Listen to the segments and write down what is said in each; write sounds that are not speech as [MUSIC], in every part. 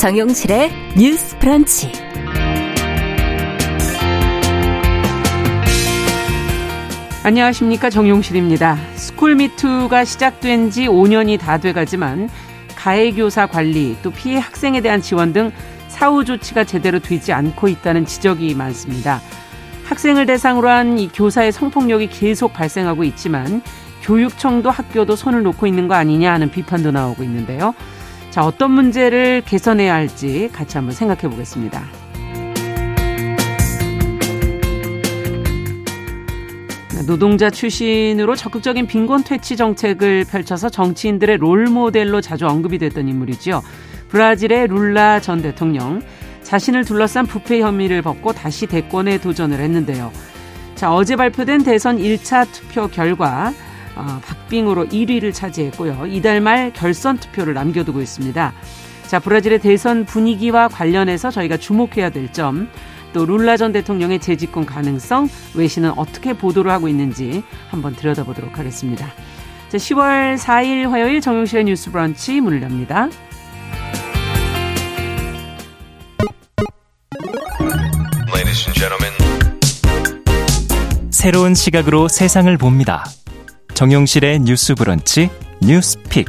정용실의 뉴스 프런치. 안녕하십니까 정용실입니다. 스쿨미투가 시작된 지 5년이 다 돼가지만 가해교사 관리 또 피해 학생에 대한 지원 등 사후 조치가 제대로 되지 않고 있다는 지적이 많습니다. 학생을 대상으로 한 이 교사의 성폭력이 계속 발생하고 있지만 교육청도 학교도 손을 놓고 있는 거 아니냐 하는 비판도 나오고 있는데요. 자, 어떤 문제를 개선해야 할지 같이 한번 생각해 보겠습니다. 노동자 출신으로 적극적인 빈곤 퇴치 정책을 펼쳐서 정치인들의 롤 모델로 자주 언급이 됐던 인물이죠. 브라질의 룰라 전 대통령 자신을 둘러싼 부패 혐의를 벗고 다시 대권에 도전을 했는데요. 자, 어제 발표된 대선 1차 투표 결과 어, 박빙으로 1위를 차지했고요. 이달 말 결선 투표를 남겨두고 있습니다. 자, 브라질의 대선 분위기와 관련해서 저희가 주목해야 될 점, 또 룰라 전 대통령의 재집권 가능성, 외신은 어떻게 보도를 하고 있는지 한번 들여다보도록 하겠습니다. 자, 10월 4일 화요일 정용실의 뉴스 브런치 문을 엽니다. 새로운 시각으로 세상을 봅니다. 정용실의 뉴스 브런치 뉴스픽.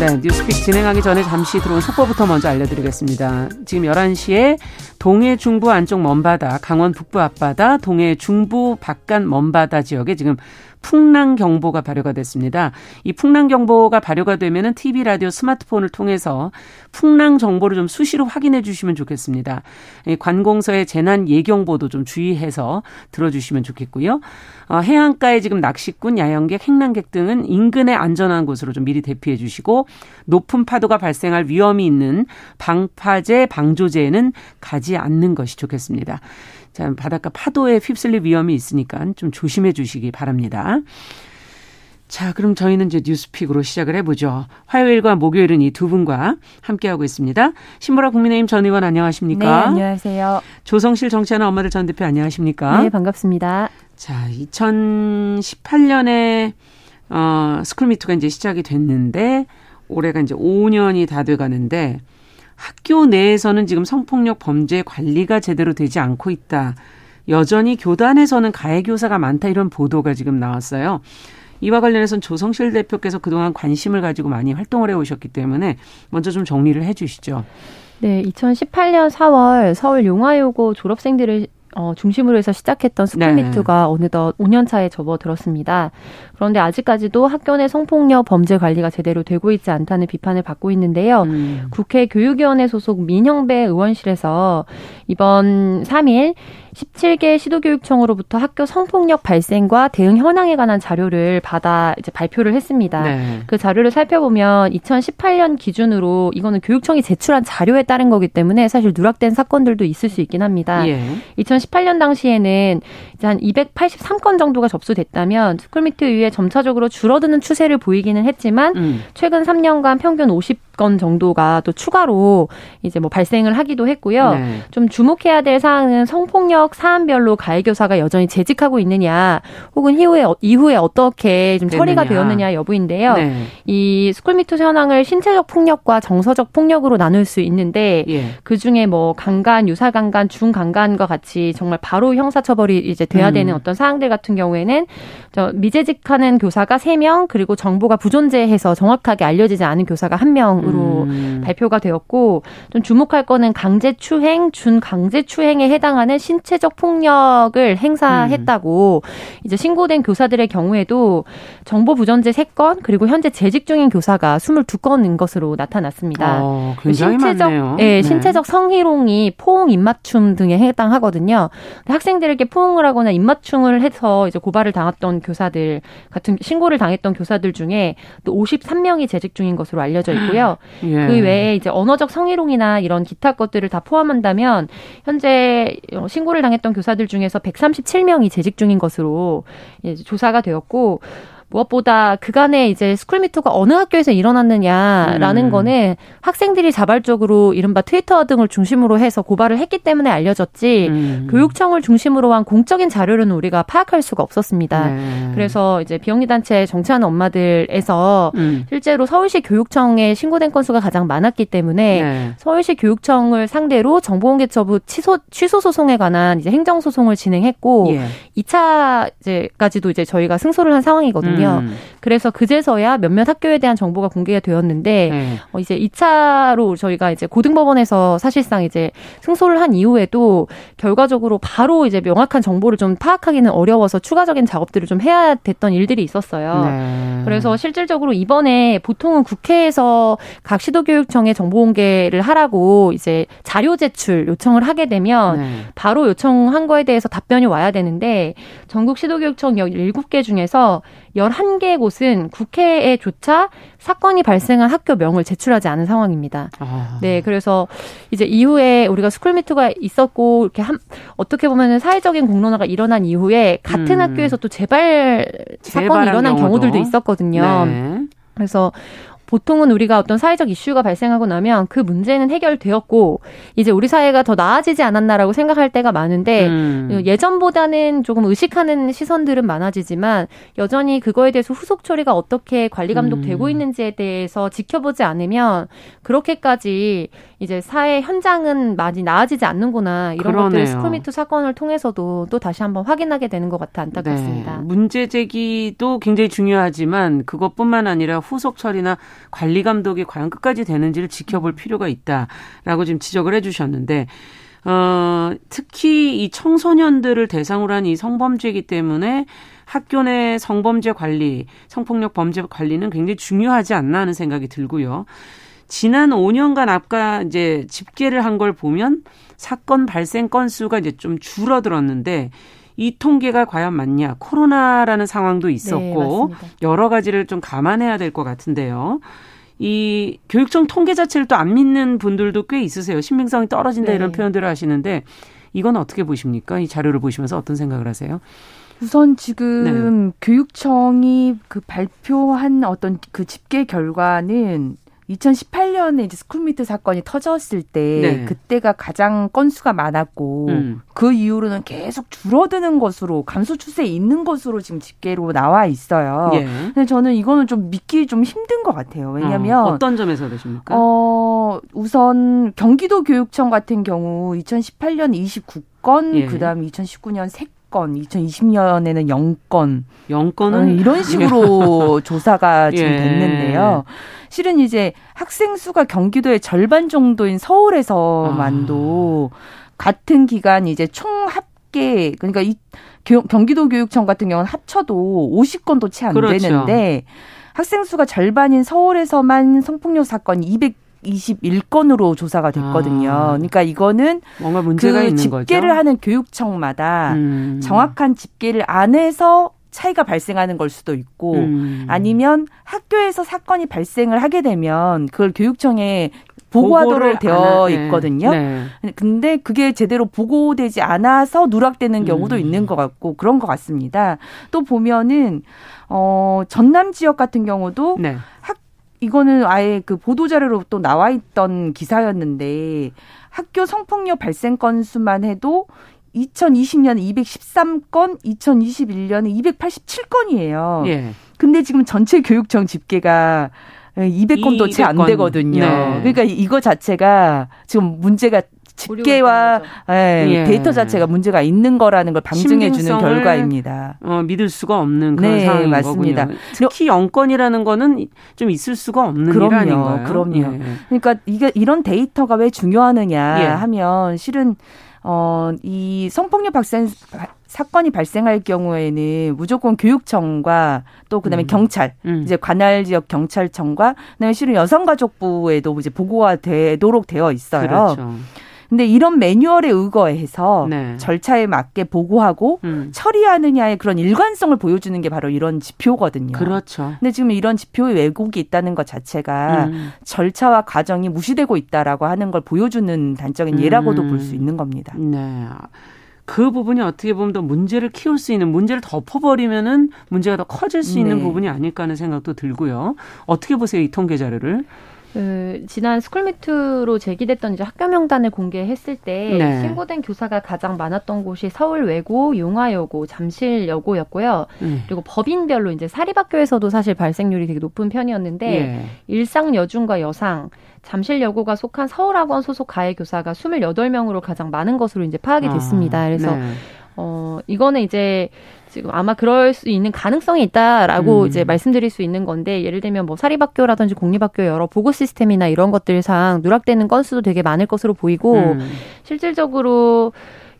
네, 뉴스픽 진행하기 전에 잠시 들어온 속보부터 먼저 알려드리겠습니다. 지금 11시에 동해 중부 안쪽 먼바다, 강원 북부 앞바다, 동해 중부 바깥 먼바다 지역에 지금 풍랑 경보가 발효가 됐습니다. 이 풍랑 경보가 발효가 되면은 TV, 라디오, 스마트폰을 통해서 풍랑 정보를 좀 수시로 확인해 주시면 좋겠습니다. 관공서의 재난 예경보도 좀 주의해서 들어주시면 좋겠고요. 어, 해안가에 지금 낚시꾼, 야영객, 행랑객 등은 인근의 안전한 곳으로 좀 미리 대피해 주시고 높은 파도가 발생할 위험이 있는 방파제, 방조제에는 가지 않는 것이 좋겠습니다. 자, 바닷가 파도에 휩쓸릴 위험이 있으니까 좀 조심해 주시기 바랍니다. 자, 그럼 저희는 이제 뉴스픽으로 시작을 해보죠. 화요일과 목요일은 이 두 분과 함께하고 있습니다. 신보라 국민의힘 전 의원 안녕하십니까? 네, 안녕하세요. 조성실 정치하는 엄마들 전 대표 안녕하십니까? 네, 반갑습니다. 자, 2018년에 어, 스쿨미투가 이제 시작이 됐는데 올해가 이제 5년이 다 돼가는데 학교 내에서는 지금 성폭력 범죄 관리가 제대로 되지 않고 있다. 여전히 교단에서는 가해 교사가 많다 이런 보도가 지금 나왔어요. 이와 관련해서는 조성실 대표께서 그동안 관심을 가지고 많이 활동을 해오셨기 때문에 먼저 좀 정리를 해주시죠. 네, 2018년 4월 서울 용화여고 졸업생들을 어, 중심으로 해서 시작했던 스쿨미투가 네. 어느덧 5년 차에 접어들었습니다. 그런데 아직까지도 학교 내 성폭력 범죄 관리가 제대로 되고 있지 않다는 비판을 받고 있는데요. 음. 국회 교육위원회 소속 민형배 의원실에서 이번 3일 17개 시도교육청으로부터 학교 성폭력 발생과 대응 현황에 관한 자료를 받아 이제 발표를 했습니다. 네. 그 자료를 살펴보면 2018년 기준으로 이거는 교육청이 제출한 자료에 따른 거기 때문에 사실 누락된 사건들도 있을 수 있긴 합니다. 예. 2018년 당시에는 이제 한 283건 정도가 접수됐다면 스쿨미투 이후에 점차적으로 줄어드는 추세를 보이기는 했지만 음. 최근 3년간 평균 50건 정도가 또 추가로 이제 뭐 발생을 하기도 했고요. 네. 좀 주목해야 될 사항은 성폭력 사안별로 가해 교사가 여전히 재직하고 있느냐, 혹은 이후에 이후에 어떻게 좀 처리가 되었느냐 여부인데요. 네. 이 스쿨미투 현황을 신체적 폭력과 정서적 폭력으로 나눌 수 있는데 예. 그 중에 뭐 강간, 유사 강간, 중 강간과 같이 정말 바로 형사처벌이 이제 돼야 음. 되는 어떤 사항들 같은 경우에는 저 미재직하는 교사가 3명 그리고 정보가 부존재해서 정확하게 알려지지 않은 교사가 1명 으로 음. 발표가 되었고 좀 주목할 거는 강제 추행, 준 강제 추행에 해당하는 신체적 폭력을 행사했다고 음. 이제 신고된 교사들의 경우에도 정보 부존재 3건 그리고 현재 재직 중인 교사가 22건인 것으로 나타났습니다. 어, 신체적, 많네요. 예, 네. 신체적 성희롱이 포옹 입맞춤 등에 해당하거든요. 학생들에게 포옹을 하거나 입맞춤을 해서 이제 고발을 당했던 교사들 같은 신고를 당했던 교사들 중에 또 53명이 재직 중인 것으로 알려져 있고요. 예. 그 외에 이제 언어적 성희롱이나 이런 기타 것들을 다 포함한다면 현재 신고를 당했던 교사들 중에서 137명이 재직 중인 것으로 조사가 되었고 무엇보다 그간에 이제 스쿨미투가 어느 학교에서 일어났느냐라는 음. 거는 학생들이 자발적으로 이른바 트위터 등을 중심으로 해서 고발을 했기 때문에 알려졌지 음. 교육청을 중심으로 한 공적인 자료는 우리가 파악할 수가 없었습니다. 네. 그래서 이제 비영리 단체 정치하는 엄마들에서 음. 실제로 서울시 교육청에 신고된 건수가 가장 많았기 때문에 네. 서울시 교육청을 상대로 정보공개처부 취소 취소 소송에 관한 이제 행정 소송을 진행했고 예. 2차 이제까지도 이제 저희가 승소를 한 상황이거든요. 음. 그래서 그제서야 몇몇 학교에 대한 정보가 공개가 되었는데 네. 어, 이제 2차로 저희가 이제 고등법원에서 사실상 이제 승소를 한 이후에도 결과적으로 바로 이제 명확한 정보를 좀 파악하기는 어려워서 추가적인 작업들을 좀 해야 됐던 일들이 있었어요. 네. 그래서 실질적으로 이번에 보통은 국회에서 각 시도교육청에 정보 공개를 하라고 이제 자료 제출 요청을 하게 되면 네. 바로 요청한 거에 대해서 답변이 와야 되는데 전국 시도교육청 17개 중에서 11개 곳은 국회에조차 사건이 발생한 학교 명을 제출하지 않은 상황입니다. 아. 네, 그래서 이제 이후에 우리가 스쿨미투가 있었고 이렇게 한 어떻게 보면은 사회적인 공론화가 일어난 이후에 같은 음. 학교에서 또 재발 사건이 일어난 경우도. 경우들도 있었거든요. 네. 그래서 보통은 우리가 어떤 사회적 이슈가 발생하고 나면 그 문제는 해결되었고 이제 우리 사회가 더 나아지지 않았나라고 생각할 때가 많은데 음. 예전보다는 조금 의식하는 시선들은 많아지지만 여전히 그거에 대해서 후속 처리가 어떻게 관리 감독되고 음. 있는지에 대해서 지켜보지 않으면 그렇게까지 이제 사회 현장은 많이 나아지지 않는구나 이런 그러네요. 것들을 스쿨미투 사건을 통해서도 또 다시 한번 확인하게 되는 것 같아 안타깝습니다. 네. 문제 제기도 굉장히 중요하지만 그것뿐만 아니라 후속 처리나 관리 감독이 과연 끝까지 되는지를 지켜볼 필요가 있다라고 지금 지적을 해주셨는데 어, 특히 이 청소년들을 대상으로 한 이 성범죄이기 때문에 학교 내 성범죄 관리, 성폭력 범죄 관리는 굉장히 중요하지 않나 하는 생각이 들고요. 지난 5년간 아까 이제 집계를 한 걸 보면 사건 발생 건수가 이제 좀 줄어들었는데 이 통계가 과연 맞냐? 코로나라는 상황도 있었고 네, 여러 가지를 좀 감안해야 될 것 같은데요. 이 교육청 통계 자체를 또 안 믿는 분들도 꽤 있으세요. 신빙성이 떨어진다 네. 이런 표현들을 하시는데 이건 어떻게 보십니까? 이 자료를 보시면서 어떤 생각을 하세요? 우선 지금 네. 교육청이 그 발표한 어떤 그 집계 결과는 2018년에 이제 스쿨미투 사건이 터졌을 때 네. 그때가 가장 건수가 많았고 음. 그 이후로는 계속 줄어드는 것으로 감소 추세에 있는 것으로 지금 집계로 나와 있어요. 예. 근데 저는 이거는 좀 믿기 좀 힘든 것 같아요. 왜냐하면 어, 떤 점에서 그러십니까? 어, 우선 경기도 교육청 같은 경우 2018년 29건, 예. 그다음 2019년 3 건, 2020년에는 0건, 0건은 이런 [LAUGHS] 식으로 조사가 지금 예. 됐는데요. 실은 이제 학생 수가 경기도의 절반 정도인 서울에서만도 아. 같은 기간 이제 총 합계 그러니까 이 경기도 교육청 같은 경우는 합쳐도 50건도 채안 그렇죠. 되는데 학생 수가 절반인 서울에서만 성폭력 사건이 200 21건으로 조사가 됐거든요. 아. 그러니까 이거는 뭔가 문제가 그 있는 집계를 거죠? 하는 교육청마다 음. 정확한 집계를 안 해서 차이가 발생하는 걸 수도 있고 음. 아니면 학교에서 사건이 발생을 하게 되면 그걸 교육청에 보고하도록 되어 네. 있거든요. 네. 근데 그게 제대로 보고되지 않아서 누락되는 경우도 음. 있는 것 같고 그런 것 같습니다. 또 보면은 어 전남 지역 같은 경우도 네. 학 이거는 아예 그 보도 자료로 또 나와 있던 기사였는데 학교 성폭력 발생 건수만 해도 2020년에 213건, 2021년에 287건이에요. 예. 근데 지금 전체 교육청 집계가 200건도 채 안 되거든요. 네. 그러니까 이거 자체가 지금 문제가 집계와 예, 예. 데이터 자체가 문제가 있는 거라는 걸 방증해 주는 결과입니다. 어, 믿을 수가 없는 그런 네, 상황인 맞습니다. 거군요. 특히 영건이라는 거는 좀 있을 수가 없는 그럼요, 일 아닌가요? 그럼요. 예. 그러니까 이게 이런 데이터가 왜 중요하느냐 예. 하면 실은 어, 이 성폭력 발생, 사건이 발생할 경우에는 무조건 교육청과 또 그다음에 음. 경찰 음. 이제 관할 지역 경찰청과 그다음에 실은 여성가족부에도 이제 보고가 되도록 되어 있어요. 그렇죠. 근데 이런 매뉴얼에 의거해서 네. 절차에 맞게 보고하고 음. 처리하느냐의 그런 일관성을 보여주는 게 바로 이런 지표거든요. 그렇죠. 근데 지금 이런 지표의 왜곡이 있다는 것 자체가 음. 절차와 과정이 무시되고 있다라고 하는 걸 보여주는 단적인 예라고도 음. 볼수 있는 겁니다. 네. 그 부분이 어떻게 보면 더 문제를 키울 수 있는 문제를 덮어버리면은 문제가 더 커질 수 있는 네. 부분이 아닐까 하는 생각도 들고요. 어떻게 보세요 이 통계 자료를? 그 지난 스쿨미트로 제기됐던 이제 학교 명단을 공개했을 때 네. 신고된 교사가 가장 많았던 곳이 서울 외고, 용화여고, 잠실여고였고요. 음. 그리고 법인별로 이제 사립학교에서도 사실 발생률이 되게 높은 편이었는데 예. 일상 여중과 여상, 잠실여고가 속한 서울학원 소속 가해 교사가 28명으로 가장 많은 것으로 이제 파악이 아, 됐습니다. 아, 그래서 네. 어 이거는 이제 지금 아마 그럴 수 있는 가능성이 있다라고 음. 이제 말씀드릴 수 있는 건데 예를 들면 뭐 사립학교라든지 공립학교 여러 보고 시스템이나 이런 것들상 누락되는 건수도 되게 많을 것으로 보이고 음. 실질적으로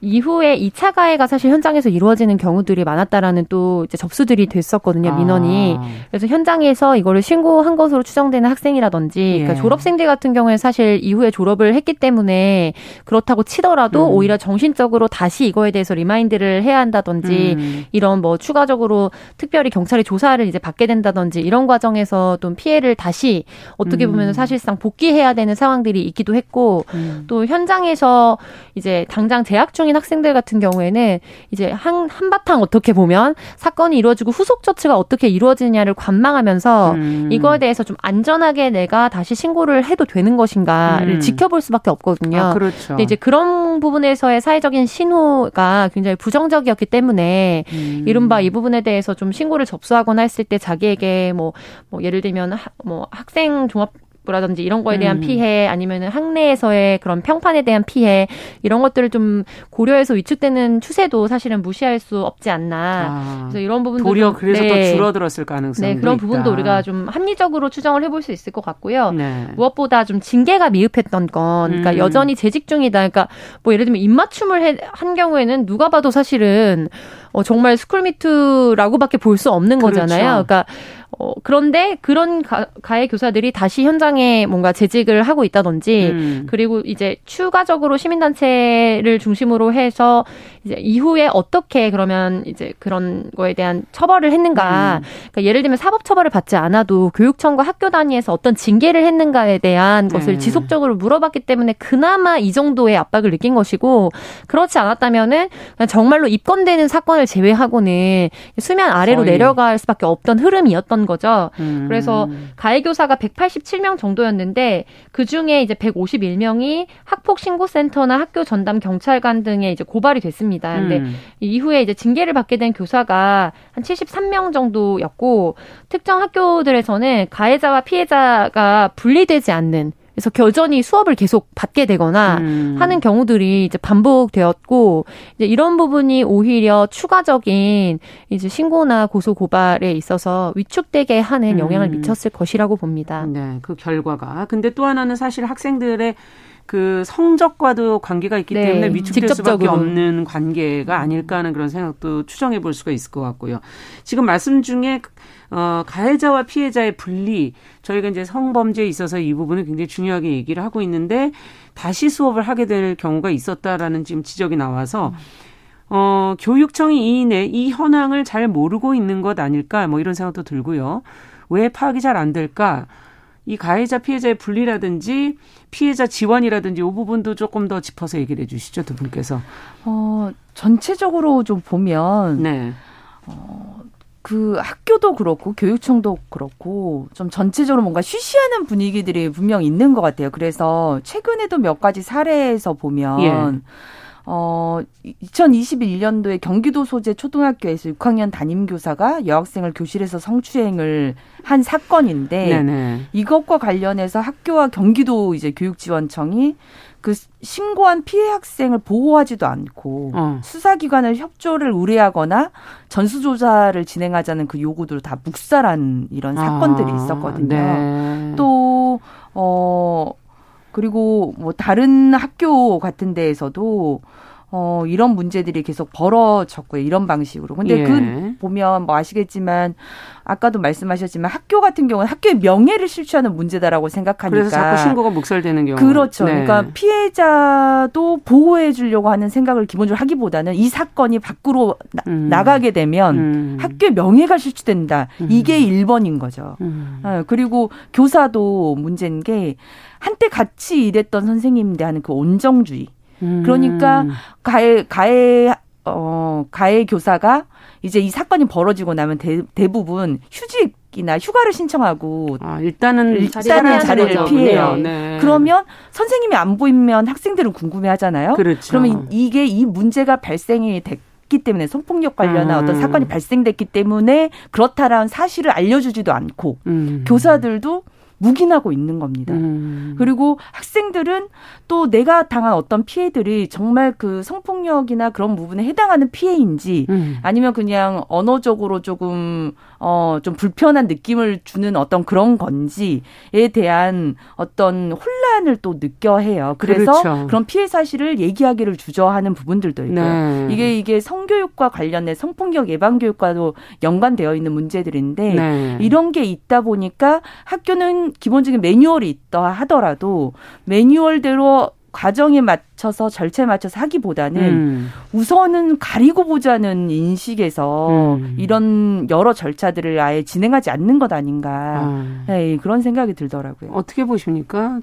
이후에 2차 가해가 사실 현장에서 이루어지는 경우들이 많았다라는 또 이제 접수들이 됐었거든요, 아. 민원이. 아. 그래서 현장에서 이거를 신고한 것으로 추정되는 학생이라든지, 예. 그러니까 졸업생들 같은 경우에 사실 이후에 졸업을 했기 때문에 그렇다고 치더라도 음. 오히려 정신적으로 다시 이거에 대해서 remind를 해야 한다든지, 음. 이런 뭐 추가적으로 특별히 경찰이 조사를 이제 받게 된다든지 이런 과정에서 좀 피해를 다시 어떻게 보면 음. 사실상 복귀해야 되는 상황들이 있기도 했고, 음. 또 현장에서 이제 당장 재학 중인 중인 학생들 같은 경우에는 이제 한, 한바탕 어떻게 보면 사건이 이루어지고 후속 조치가 어떻게 이루어지냐를 관망하면서 음. 이거에 대해서 좀 안전하게 내가 다시 신고를 해도 되는 것인가를 음. 지켜볼 수밖에 없거든요. 아, 그렇죠. 근데 이제 그런 부분에서의 사회적인 신호가 굉장히 부정적이었기 때문에 음. 이른바 이 부분에 대해서 좀 신고를 접수하거나 했을 때 자기에게 뭐, 뭐 예를 들면 하, 뭐 학생 종합 라든지 이런 거에 대한 음. 피해 아니면은 학내에서의 그런 평판에 대한 피해 이런 것들을 좀 고려해서 위축되는 추세도 사실은 무시할 수 없지 않나. 아, 그래서 이런 부분도 도리어 그래서 네. 더 줄어들었을 가능성이 네, 그런 있다. 부분도 우리가 좀 합리적으로 추정을 해볼 수 있을 것 같고요. 네. 무엇보다 좀 징계가 미흡했던 건, 그러니까 음. 여전히 재직 중이다. 그러니까 뭐 예를 들면 입맞춤을 해, 한 경우에는 누가 봐도 사실은 어, 정말 스쿨미트라고밖에 볼 수 없는 그렇죠. 거잖아요. 그러니까 어, 그런데 그런 가, 가해 교사들이 다시 현장에 뭔가 재직을 하고 있다든지, 음. 그리고 이제 추가적으로 시민단체를 중심으로 해서 이제 이후에 어떻게 그러면 이제 그런 거에 대한 처벌을 했는가. 음. 그러니까 예를 들면 사법 처벌을 받지 않아도 교육청과 학교 단위에서 어떤 징계를 했는가에 대한 것을 음. 지속적으로 물어봤기 때문에 그나마 이 정도의 압박을 느낀 것이고, 그렇지 않았다면은 정말로 입건되는 사건을 제외하고는 수면 아래로 거의. 내려갈 수밖에 없던 흐름이었던 거죠. 음. 그래서 가해 교사가 187명 정도였는데 그 중에 이제 151명이 학폭 신고센터나 학교 전담 경찰관 등에 이제 고발이 됐습니다. 근데 음. 이후에 이제 징계를 받게 된 교사가 한 73명 정도였고 특정 학교들에서는 가해자와 피해자가 분리되지 않는 그래서 겨전히 수업을 계속 받게 되거나 음. 하는 경우들이 이제 반복되었고 이제 이런 부분이 오히려 추가적인 이제 신고나 고소 고발에 있어서 위축되게 하는 영향을 음. 미쳤을 것이라고 봅니다. 네, 그 결과가. 근데 또 하나는 사실 학생들의 그 성적과도 관계가 있기 네, 때문에 위축될 직접적으로. 수밖에 없는 관계가 아닐까 하는 그런 생각도 추정해 볼 수가 있을 것 같고요. 지금 말씀 중에 어, 가해자와 피해자의 분리, 저희가 이제 성범죄에 있어서 이 부분을 굉장히 중요하게 얘기를 하고 있는데 다시 수업을 하게 될 경우가 있었다라는 지금 지적이 나와서 어, 교육청이 이, 이 현황을 잘 모르고 있는 것 아닐까 뭐 이런 생각도 들고요. 왜 파악이 잘 안 될까? 이 가해자 피해자의 분리라든지 피해자 지원이라든지 이 부분도 조금 더 짚어서 얘기를 해 주시죠, 두 분께서. 어, 전체적으로 좀 보면 네. 어, 그 학교도 그렇고 교육청도 그렇고 좀 전체적으로 뭔가 쉬쉬하는 분위기들이 분명 있는 것 같아요. 그래서 최근에도 몇 가지 사례에서 보면 예. 어 2021년도에 경기도 소재 초등학교에서 6학년 담임 교사가 여학생을 교실에서 성추행을 한 사건인데 네네. 이것과 관련해서 학교와 경기도 이제 교육지원청이 그 신고한 피해 학생을 보호하지도 않고 어. 수사기관을 협조를 의뢰하거나 전수조사를 진행하자는 그 요구들을 다 묵살한 이런 사건들이 아, 있었거든요. 네. 또, 어, 그리고 뭐 다른 학교 같은 데에서도 어, 이런 문제들이 계속 벌어졌고요. 이런 방식으로. 근데 예. 그 보면 뭐 아시겠지만 아까도 말씀하셨지만 학교 같은 경우는 학교의 명예를 실추하는 문제다라고 생각하니까 그래서 자꾸 신고가 묵살되는 경우. 그렇죠. 네. 그러니까 피해자도 보호해 주려고 하는 생각을 기본적으로 하기보다는 이 사건이 밖으로 음. 나, 가게 되면 음. 학교의 명예가 실추된다. 음. 이게 1번인 거죠. 음. 어, 그리고 교사도 문제인 게 한때 같이 일했던 선생님들 하는 그 온정주의 음. 그러니까 가해 가해 어 가해 교사가 이제 이 사건이 벌어지고 나면 대, 대부분 휴직 이나 휴가를 신청하고 아, 일단은 일단은 자리를 피해요. 네. 그러면 선생님이 안 보이면 학생들은 궁금해하잖아요. 그렇죠. 그러면 이게 이 문제가 발생이 됐 기 때문에 성폭력 관련한 음. 어떤 사건이 발생됐기 때문에 그렇다라는 사실을 알려주지도 않고 음. 교사들도 묵인하고 있는 겁니다. 음. 그리고 학생들은 또 내가 당한 어떤 피해들이 정말 그 성폭력이나 그런 부분에 해당하는 피해인지 음. 아니면 그냥 언어적으로 조금 어 좀 불편한 느낌을 주는 어떤 그런 건지에 대한 어떤 혼란을 또 느껴 해요. 그래서 그렇죠. 그런 피해 사실을 얘기하기를 주저하는 부분들도 있고요. 네. 이게 이게 성교육과 관련된 성폭력 예방 교육과도 연관되어 있는 문제들인데 네. 이런 게 있다 보니까 학교는 기본적인 매뉴얼이 있다 하더라도 매뉴얼대로 과정에 맞춰서 절차에 맞춰서 하기보다는 음. 우선은 가리고 보자는 인식에서 음. 이런 여러 절차들을 아예 진행하지 않는 것 아닌가 아. 네, 그런 생각이 들더라고요. 어떻게 보십니까?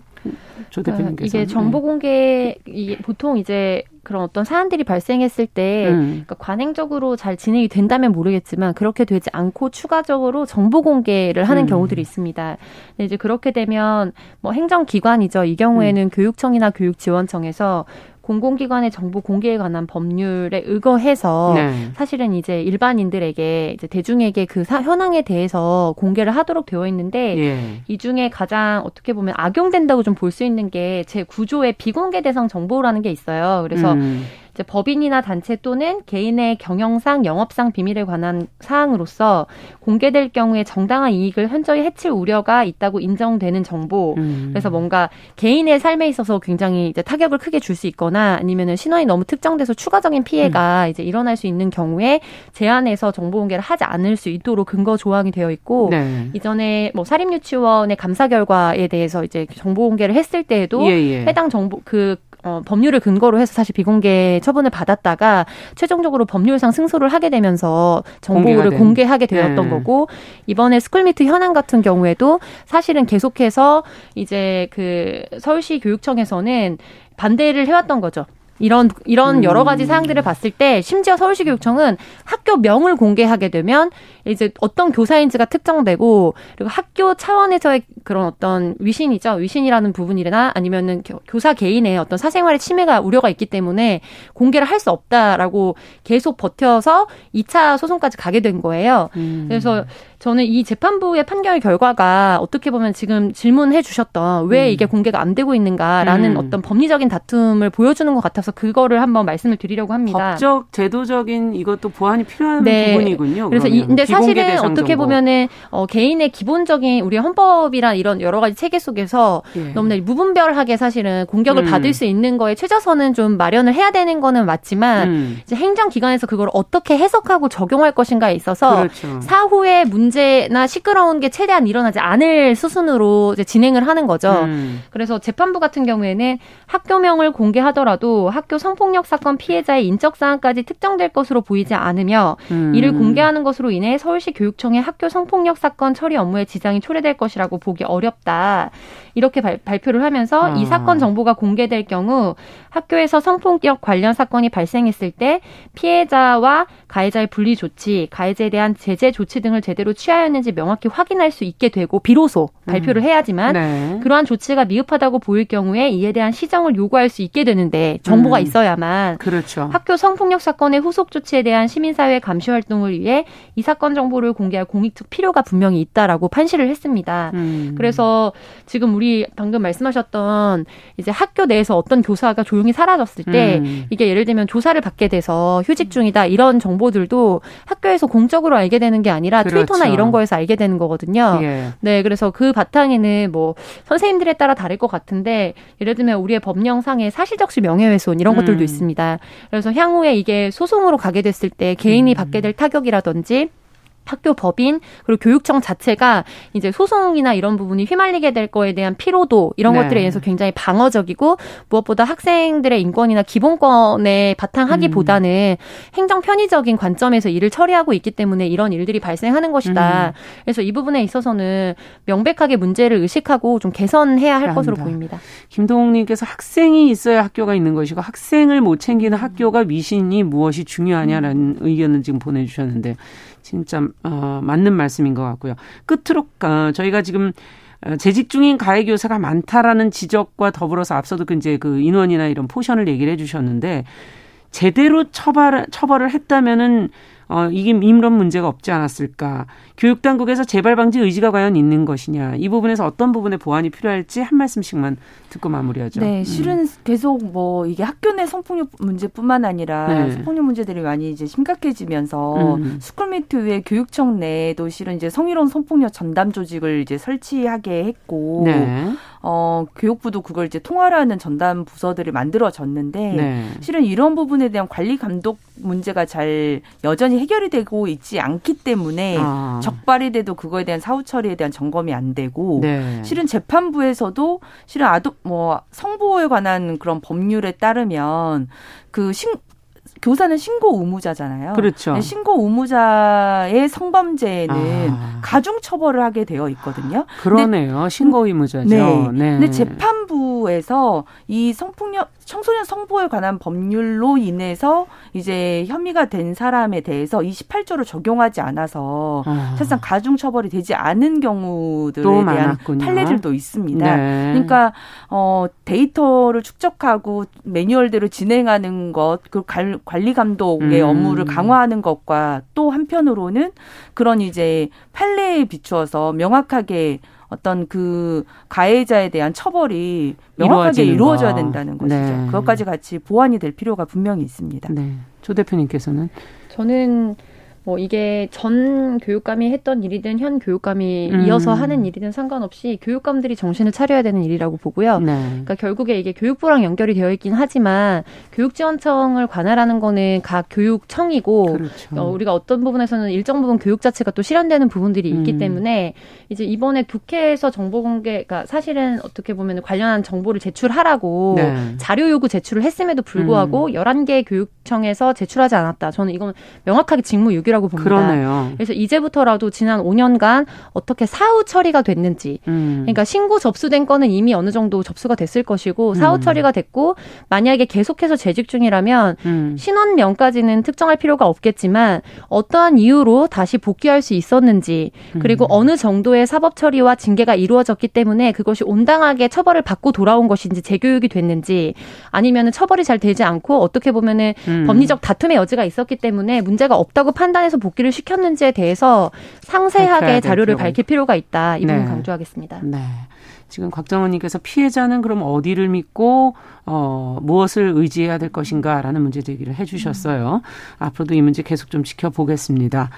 조 그러니까 대표님께서 이게 정보 공개 이게 보통 이제 그런 어떤 사안들이 발생했을 때 음. 그러니까 관행적으로 잘 진행이 된다면 모르겠지만 그렇게 되지 않고 추가적으로 정보 공개를 하는 음. 경우들이 있습니다. 근데 이제 그렇게 되면 뭐 행정기관이죠. 이 경우에는 음. 교육청이나 교육지원청에서 공공기관의 정보 공개에 관한 법률에 의거해서 네. 사실은 이제 일반인들에게 이제 대중에게 그 사, 현황에 대해서 공개를 하도록 되어 있는데 예. 이 중에 가장 어떻게 보면 악용된다고 좀 볼 수 있는 게 제 구조의 비공개 대상 정보라는 게 있어요. 그래서 음. 이제 법인이나 단체 또는 개인의 경영상, 영업상 비밀에 관한 사항으로서 공개될 경우에 정당한 이익을 현저히 해칠 우려가 있다고 인정되는 정보. 음. 그래서 뭔가 개인의 삶에 있어서 굉장히 이제 타격을 크게 줄 수 있거나 아니면은 신원이 너무 특정돼서 추가적인 피해가 음. 이제 일어날 수 있는 경우에 제한해서 정보 공개를 하지 않을 수 있도록 근거 조항이 되어 있고 네. 이전에 뭐 사립 유치원의 감사 결과에 대해서 이제 정보 공개를 했을 때에도 예, 예. 해당 정보 그 어, 법률을 근거로 해서 사실 비공개 처분을 받았다가 최종적으로 법률상 승소를 하게 되면서 정보를 공개하게 되었던 네. 거고 이번에 스쿨미투 현황 같은 경우에도 사실은 계속해서 이제 그 서울시 교육청에서는 반대를 해왔던 거죠. 이런 이런 음. 여러 가지 사항들을 봤을 때 심지어 서울시 교육청은 학교 명을 공개하게 되면 이제 어떤 교사인지가 특정되고 그리고 학교 차원에서의 그런 어떤 위신이죠 위신이라는 부분이나 아니면은 교사 개인의 어떤 사생활의 침해가 우려가 있기 때문에 공개를 할 수 없다라고 계속 버텨서 2차 소송까지 가게 된 거예요. 음. 그래서 저는 이 재판부의 판결 결과가 어떻게 보면 지금 질문해 주셨던 왜 음. 이게 공개가 안 되고 있는가라는 음. 어떤 법리적인 다툼을 보여주는 것 같아서 그거를 한번 말씀을 드리려고 합니다. 법적 제도적인 이것도 보완이 필요한 네. 부분이군요. 그래서 이, 근데 사실은 어떻게 보면은 어, 개인의 기본적인 우리 헌법이란 이런 여러 가지 체계 속에서 예. 너무나 무분별하게 사실은 공격을 음. 받을 수 있는 거에 최저선은 좀 마련을 해야 되는 거는 맞지만 음. 이제 행정기관에서 그걸 어떻게 해석하고 적용할 것인가에 있어서 그렇죠. 사후에 문제 문제나 시끄러운 게 최대한 일어나지 않을 수순으로 이제 진행을 하는 거죠. 음. 그래서 재판부 같은 경우에는 학교명을 공개하더라도 학교 성폭력 사건 피해자의 인적 사항까지 특정될 것으로 보이지 않으며 음. 이를 공개하는 것으로 인해 서울시 교육청의 학교 성폭력 사건 처리 업무에 지장이 초래될 것이라고 보기 어렵다. 이렇게 발, 표를 하면서 아. 이 사건 정보가 공개될 경우 학교에서 성폭력 관련 사건이 발생했을 때 피해자와 가해자의 분리 조치, 가해자에 대한 제재 조치 등을 제대로 취하였는지 명확히 확인할 수 있게 되고 비로소 발표를 음. 해야지만 네. 그러한 조치가 미흡하다고 보일 경우에 이에 대한 시정을 요구할 수 있게 되는데 정보가 음. 있어야만 그렇죠. 학교 성폭력 사건의 후속 조치에 대한 시민사회 감시 활동을 위해 이 사건 정보를 공개할 공익적 필요가 분명히 있다라고 판시를 했습니다. 음. 그래서 지금 우리 방금 말씀하셨던 이제 학교 내에서 어떤 교사가 조용히 사라졌을 때 음. 이게 예를 들면 조사를 받게 돼서 휴직 중이다 이런 정보들도 학교에서 공적으로 알게 되는 게 아니라 그렇죠. 트위터나 이런 거에서 알게 되는 거거든요. 예. 네, 그래서 그 바탕에는 뭐 선생님들에 따라 다를 것 같은데 예를 들면 우리의 법령상에 사실적시 명예훼손 이런 것들도 음. 있습니다. 그래서 향후에 이게 소송으로 가게 됐을 때 개인이 음. 받게 될 타격이라든지 학교 법인 그리고 교육청 자체가 이제 소송이나 이런 부분이 휘말리게 될 거에 대한 피로도 이런 네. 것들에 의해서 굉장히 방어적이고 무엇보다 학생들의 인권이나 기본권에 바탕하기보다는 음. 행정 편의적인 관점에서 일을 처리하고 있기 때문에 이런 일들이 발생하는 것이다. 음. 그래서 이 부분에 있어서는 명백하게 문제를 의식하고 좀 개선해야 할 것으로 보입니다. 김동욱님께서 학생이 있어야 학교가 있는 것이고 학생을 못 챙기는 학교가 위신이 무엇이 중요하냐라는 음. 의견을 지금 보내주셨는데 진짜 어, 맞는 말씀인 것 같고요. 끝으로 어, 저희가 지금 어, 재직 중인 가해 교사가 많다라는 지적과 더불어서 앞서도 그 이제 그 인원이나 이런 포션을 얘기를 해주셨는데 제대로 처벌 처벌을 했다면은 어, 이게 이런 문제가 없지 않았을까. 교육 당국에서 재발 방지 의지가 과연 있는 것이냐. 이 부분에서 어떤 부분에 보완이 필요할지 한 말씀씩만 듣고 마무리하죠. 네, 음. 실은 음. 계속 뭐 이게 학교 내 성폭력 문제뿐만 아니라 네. 성폭력 문제들이 많이 이제 심각해지면서 음. 스쿨미투 외 교육청 내에도 실은 이제 성희롱 성폭력 전담 조직을 이제 설치하게 했고 네. 어, 교육부도 그걸 이제 총괄하는 전담 부서들을 만들어졌는데 네. 실은 이런 부분에 대한 관리 감독 문제가 잘 여전히 해결이 되고 있지 않기 때문에 아. 적발이 돼도 그거에 대한 사후 처리에 대한 점검이 안 되고 네. 실은 재판부에서도 실은 아동 뭐 성보호에 관한 그런 법률에 따르면 그 신, 교사는 신고 의무자잖아요. 그렇죠. 네, 신고 의무자의 성범죄는 아. 가중 처벌을 하게 되어 있거든요. 그러네요. 근데, 신고 의무자죠. 네. 네. 근데 재판부에서 이 성폭력 청소년 성보호에 관한 법률로 인해서 이제 혐의가 된 사람에 대해서 28조를 적용하지 않아서 아. 사실상 가중 처벌이 되지 않은 경우들에 대한 많았군요. 판례들도 있습니다. 네. 그러니까 어 데이터를 축적하고 매뉴얼대로 진행하는 것, 그 관리 감독의 음. 업무를 강화하는 것과 또 한편으로는 그런 이제 판례에 비추어서 명확하게 어떤 그 가해자에 대한 처벌이 명확하게 이루어져야 된다는 것이죠. 네. 그것까지 같이 보완이 될 필요가 분명히 있습니다. 네. 조 대표님께서는 저는 뭐 이게 전 교육감이 했던 일이든 현 교육감이 음. 이어서 하는 일이든 상관없이 교육감들이 정신을 차려야 되는 일이라고 보고요. 네. 그러니까 결국에 이게 교육부랑 연결이 되어 있긴 하지만 교육지원청을 관할하는 거는 각 교육청이고 그렇죠. 어, 우리가 어떤 부분에서는 일정 부분 교육 자체가 또 실현되는 부분들이 있기 음. 때문에 이제 이번에 국회에서 정보 공개가 그러니까 사실은 어떻게 보면 관련한 정보를 제출하라고 네. 자료 요구 제출을 했음에도 불구하고 음. 11개 교육청에서 제출하지 않았다. 저는 이건 명확하게 직무 유기 적이라고 봅니다. 그러네요. 그래서 이제부터라도 지난 5년간 어떻게 사후 처리가 됐는지, 음. 그러니까 신고 접수된 건은 이미 어느 정도 접수가 됐을 것이고 사후 음. 처리가 됐고 만약에 계속해서 재직 중이라면 음. 신원명까지는 특정할 필요가 없겠지만 어떠한 이유로 다시 복귀할 수 있었는지 그리고 음. 어느 정도의 사법 처리와 징계가 이루어졌기 때문에 그것이 온당하게 처벌을 받고 돌아온 것인지 재교육이 됐는지 아니면은 처벌이 잘 되지 않고 어떻게 보면은 음. 법리적 다툼의 여지가 있었기 때문에 문제가 없다고 판단 판단해서 복귀를 시켰는지에 대해서 상세하게 자료를 밝힐 필요가 있다. 이 부분 네. 강조하겠습니다. 네. 지금 곽정원님께서 피해자는 그럼 어디를 믿고 어 무엇을 의지해야 될 것인가라는 문제 제기를 해주셨어요. 음. 앞으로도 이 문제 계속 좀 지켜보겠습니다.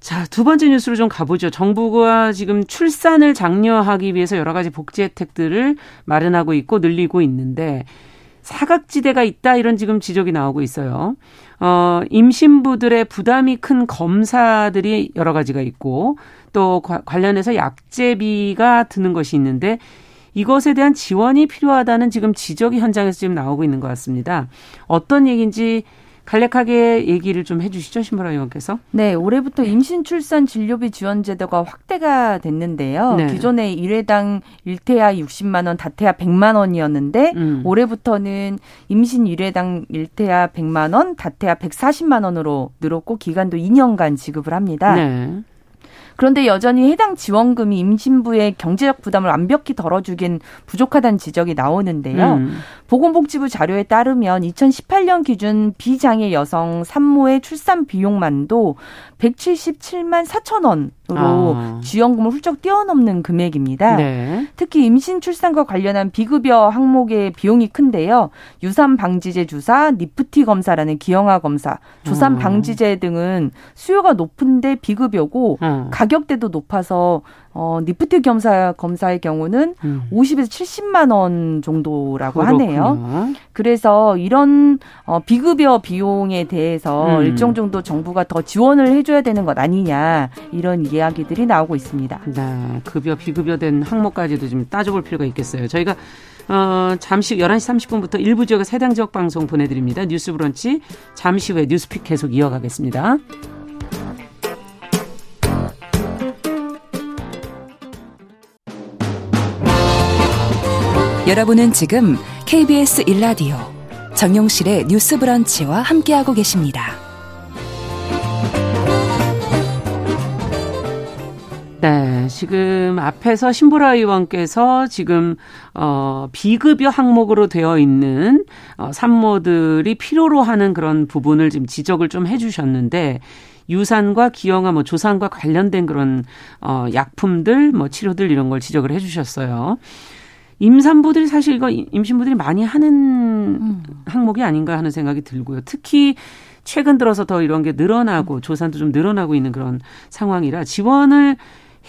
자, 두 번째 뉴스로 좀 가보죠. 정부가 지금 출산을 장려하기 위해서 여러 가지 복지 혜택들을 마련하고 있고 늘리고 있는데 사각지대가 있다 이런 지금 지적이 나오고 있어요. 어, 임신부들의 부담이 큰 검사들이 여러 가지가 있고 또 관련해서 약제비가 드는 것이 있는데 이것에 대한 지원이 필요하다는 지금 지적이 현장에서 지금 나오고 있는 것 같습니다. 어떤 얘기인지 간략하게 얘기를 좀 해주시죠, 신보라 의원께서. 네, 올해부터 임신 출산 진료비 지원 제도가 확대가 됐는데요. 네. 기존에 1회당 1태아 60만 원, 다태아 100만 원이었는데 음. 올해부터는 임신 1회당 1태아 100만 원, 다태아 140만 원으로 늘었고 기간도 2년간 지급을 합니다. 네. 그런데 여전히 해당 지원금이 임신부의 경제적 부담을 완벽히 덜어주긴 부족하다는 지적이 나오는데요. 음. 보건복지부 자료에 따르면 2018년 기준 비장애 여성 산모의 출산 비용만도 177만 4천 원으로 아. 지원금을 훌쩍 뛰어넘는 금액입니다. 네. 특히 임신 출산과 관련한 비급여 항목의 비용이 큰데요. 유산 방지제 주사, 니프티 검사라는 기형아 검사, 조산 아. 방지제 등은 수요가 높은데 비급여고 어. 가격대도 높아서 어 니프트 검사 검사의 경우는 음. 50에서 70만 원 정도라고 그렇군요. 하네요. 그래서 이런 어 비급여 비용에 대해서 음. 일정 정도 정부가 더 지원을 해줘야 되는 것 아니냐 이런 이야기들이 나오고 있습니다. 네, 급여 비급여된 항목까지도 좀 따져볼 필요가 있겠어요. 저희가 어, 잠시 11시 30분부터 일부 지역의 세당 지역 방송 보내드립니다. 뉴스 브런치 잠시 후에 뉴스픽 계속 이어가겠습니다. 여러분은 지금 KBS 1라디오 정용실의 뉴스 브런치와 함께하고 계십니다. 네, 지금 앞에서 신보라 의원께서 지금 어 비급여 항목으로 되어 있는 어 산모들이 필요로 하는 그런 부분을 지금 지적을 좀 해 주셨는데 유산과 기형아, 뭐 조산과 관련된 그런 어 약품들, 뭐 치료들 이런 걸 지적을 해 주셨어요. 임산부들이 사실 이거 임신부들이 많이 하는 음. 항목이 아닌가 하는 생각이 들고요. 특히 최근 들어서 더 이런 게 늘어나고 조산도 좀 늘어나고 있는 그런 상황이라 지원을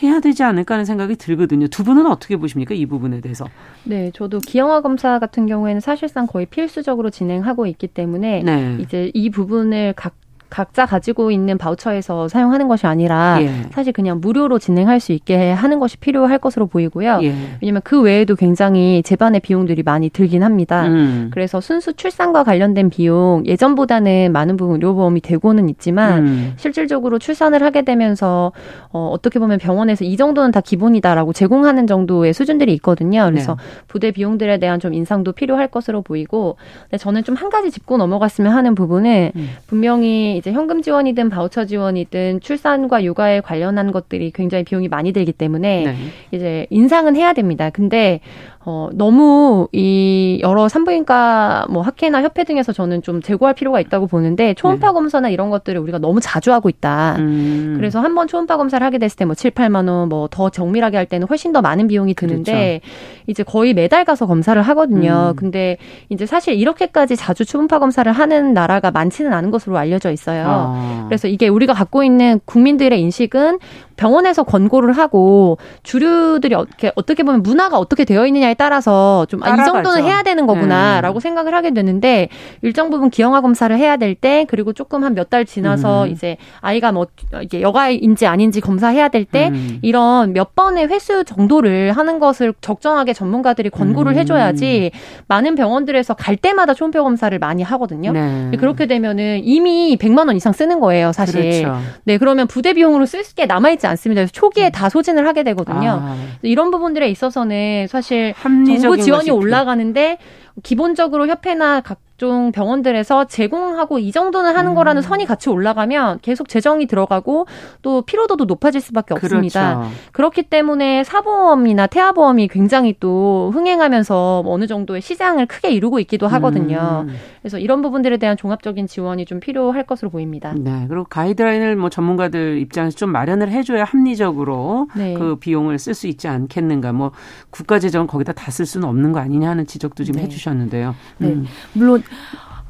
해야 되지 않을까 하는 생각이 들거든요. 두 분은 어떻게 보십니까? 이 부분에 대해서. 네, 저도 기형아 검사 같은 경우에는 사실상 거의 필수적으로 진행하고 있기 때문에 네. 이제 이 부분을 각 각자 가지고 있는 바우처에서 사용하는 것이 아니라 예. 사실 그냥 무료로 진행할 수 있게 하는 것이 필요할 것으로 보이고요. 예. 왜냐하면 그 외에도 굉장히 재반의 비용들이 많이 들긴 합니다. 음. 그래서 순수 출산과 관련된 비용 예전보다는 많은 부분 의료보험이 되고는 있지만 음. 실질적으로 출산을 하게 되면서 어, 어떻게 보면 병원에서 이 정도는 다 기본이다라고 제공하는 정도의 수준들이 있거든요. 그래서 네. 부대 비용들에 대한 좀 인상도 필요할 것으로 보이고 근데 저는 좀 한 가지 짚고 넘어갔으면 하는 부분은 음. 분명히 이제 현금 지원이든 바우처 지원이든 출산과 육아에 관련한 것들이 굉장히 비용이 많이 들기 때문에 네. 이제 인상은 해야 됩니다. 근데 어, 너무 이 여러 산부인과 뭐 학회나 협회 등에서 저는 좀 제고할 필요가 있다고 보는데 초음파 네. 검사나 이런 것들을 우리가 너무 자주 하고 있다. 음. 그래서 한 번 초음파 검사를 하게 됐을 때 뭐 7, 8만 원, 뭐 더 정밀하게 할 때는 훨씬 더 많은 비용이 드는데 그렇죠. 이제 거의 매달 가서 검사를 하거든요. 음. 근데 이제 사실 이렇게까지 자주 초음파 검사를 하는 나라가 많지는 않은 것으로 알려져 있어요. 아. 그래서 이게 우리가 갖고 있는 국민들의 인식은 병원에서 권고를 하고 주류들이 어떻게 어떻게 보면 문화가 어떻게 되어 있느냐에 따라서 좀 아, 이 정도는 해야 되는 거구나라고 음. 생각을 하게 되는데 일정 부분 기형아 검사를 해야 될 때 그리고 조금 한 몇 달 지나서 음. 이제 아이가 뭐 이게 여가인지 아닌지 검사해야 될때 음. 이런 몇 번의 횟수 정도를 하는 것을 적정하게 전문가들이 권고를 음. 해줘야지 많은 병원들에서 갈 때마다 초음파 검사를 많이 하거든요. 네. 그렇게 되면은 이미 100만 원 이상 쓰는 거예요, 사실. 그렇죠. 네, 그러면 부대 비용으로 쓸 게 남아있지 않습니다. 그래서 초기에 음. 다 소진을 하게 되거든요. 아. 이런 부분들에 있어서는 사실 정부 지원이 올라가는데 기본적으로 협회나 각 각종 병원들에서 제공하고 이 정도는 하는 음. 거라는 선이 같이 올라가면 계속 재정이 들어가고 또 피로도도 높아질 수밖에 없습니다. 그렇죠. 그렇기 때문에 사보험이나 태아보험이 굉장히 또 흥행하면서 어느 정도의 시장을 크게 이루고 있기도 하거든요. 음. 그래서 이런 부분들에 대한 종합적인 지원이 좀 필요할 것으로 보입니다. 네. 그리고 가이드라인을 뭐 전문가들 입장에서 좀 마련을 해줘야 합리적으로 네. 그 비용을 쓸 수 있지 않겠는가. 뭐 국가 재정 거기다 다 쓸 수는 없는 거 아니냐 하는 지적도 지금 네. 해주셨는데요. 네. 음. 물론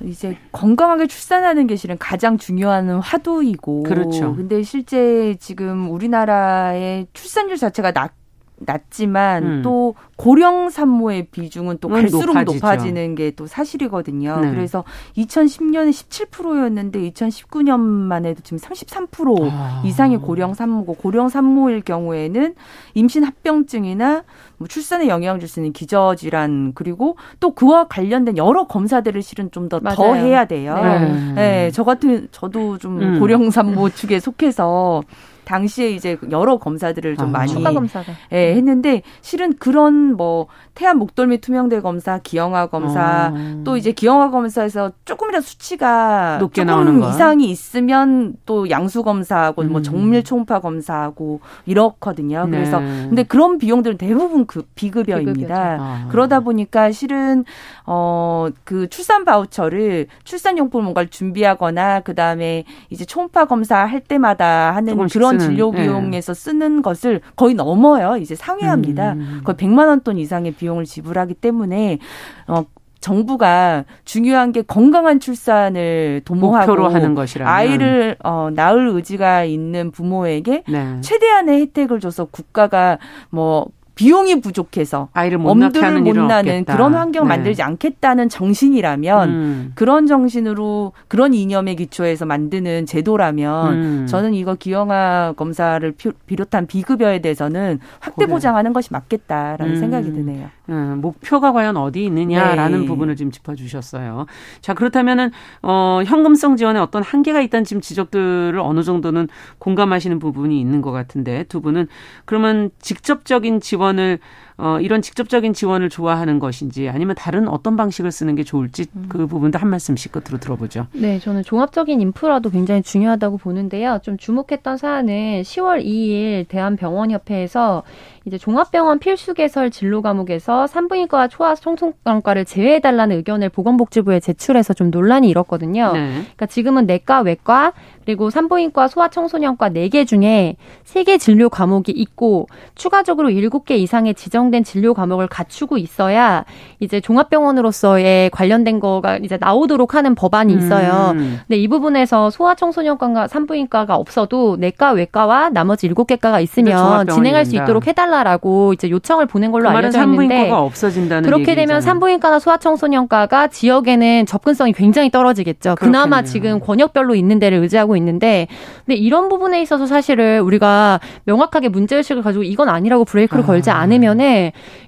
이제 건강하게 출산하는 게 실은 가장 중요한 화두이고. 그렇죠. 근데 실제 지금 우리나라의 출산율 자체가 낮 낮지만 음. 또 고령 산모의 비중은 또 갈수록 높아지죠. 높아지는 게 또 사실이거든요. 네. 그래서 2010년에 17%였는데 2019년만 해도 지금 33% 아. 이상의 고령 산모고 고령 산모일 경우에는 임신 합병증이나 뭐 출산에 영향을 줄 수 있는 기저 질환 그리고 또 그와 관련된 여러 검사들을 실은 좀 더 더 해야 돼요. 네. 네. 저 같은 저도 좀 음. 고령 산모 측에 속해서 당시에 이제 여러 검사들을 좀 아, 많이 추가 검사가 예, 했는데 실은 그런 뭐 태안 목돌미 투명대 검사, 기형아 검사 어. 또 이제 기형아 검사에서 조금이라도 수치가 높게 조금 이상이 있으면 또 양수 검사하고 뭐 음. 뭐 정밀 초음파 검사하고 이렇거든요. 네. 그래서 근데 그런 비용들은 대부분 그 비급여입니다. 아. 그러다 보니까 실은 어 그 출산 바우처를 출산 용품 뭔가를 준비하거나 그다음에 이제 초음파 검사 할 때마다 하는 그런 진료 네. 비용에서 네. 쓰는 것을 거의 넘어요. 이제 상회합니다. 음. 거의 100만 원 돈 이상의 비용을 지불하기 때문에 어 정부가 중요한 게 건강한 출산을 도모하고 목표로 하는 것이라 아이를 어, 낳을 의지가 있는 부모에게 네. 최대한의 혜택을 줘서 국가가 뭐 비용이 부족해서 아이를 못 엄두를 못 나는 그런 환경 을 네. 만들지 않겠다는 정신이라면 음. 그런 정신으로 그런 이념에 기초해서 만드는 제도라면 음. 저는 이거 기형아 검사를 비롯한 비급여에 대해서는 확대. 보장하는 것이 맞겠다라는 음. 생각이 드네요. 음, 목표가 과연 어디 있느냐라는 네. 부분을 지금 짚어주셨어요. 자 그렇다면은 어, 현금성 지원에 어떤 한계가 있다는 지금 지적들을 어느 정도는 공감하시는 부분이 있는 것 같은데 두 분은 그러면 직접적인 지원 지원을 어, 이런 직접적인 지원을 좋아하는 것인지 아니면 다른 어떤 방식을 쓰는 게 좋을지 음. 그 부분도 한 말씀씩 끝으로 들어보죠. 네, 저는 종합적인 인프라도 굉장히 중요하다고 보는데요. 좀 주목했던 사안은 10월 2일 대한병원협회에서 이제 종합병원 필수 개설 진로 과목에서 산부인과와 초아 청소년과를 제외해 달라는 의견을 보건복지부에 제출해서 좀 논란이 일었거든요. 네. 그러니까 지금은 내과, 외과 그리고 산부인과, 소아청소년과 4개 중에 3개 진료 과목이 있고 추가적으로 7개 이상의 지정 된 진료 과목을 갖추고 있어야 이제 종합병원으로서의 관련된 거가 이제 나오도록 하는 법안이 있어요. 음. 근데 이 부분에서 소아청소년과가 산부인과가 없어도 내과, 외과와 나머지 7개과가 있으면 진행할 수 있도록 해달라 해달라라고 이제 요청을 보낸 걸로 그 알려져 있는데 없어진다는 그렇게 되면 산부인과나 소아청소년과가 지역에는 접근성이 굉장히 떨어지겠죠. 그렇겠네요. 그나마 지금 권역별로 있는 데를 의지하고 있는데 근데 이런 부분에 있어서 사실은 우리가 명확하게 문제 의식을 가지고 이건 아니라고 브레이크를 아. 걸지 않으면은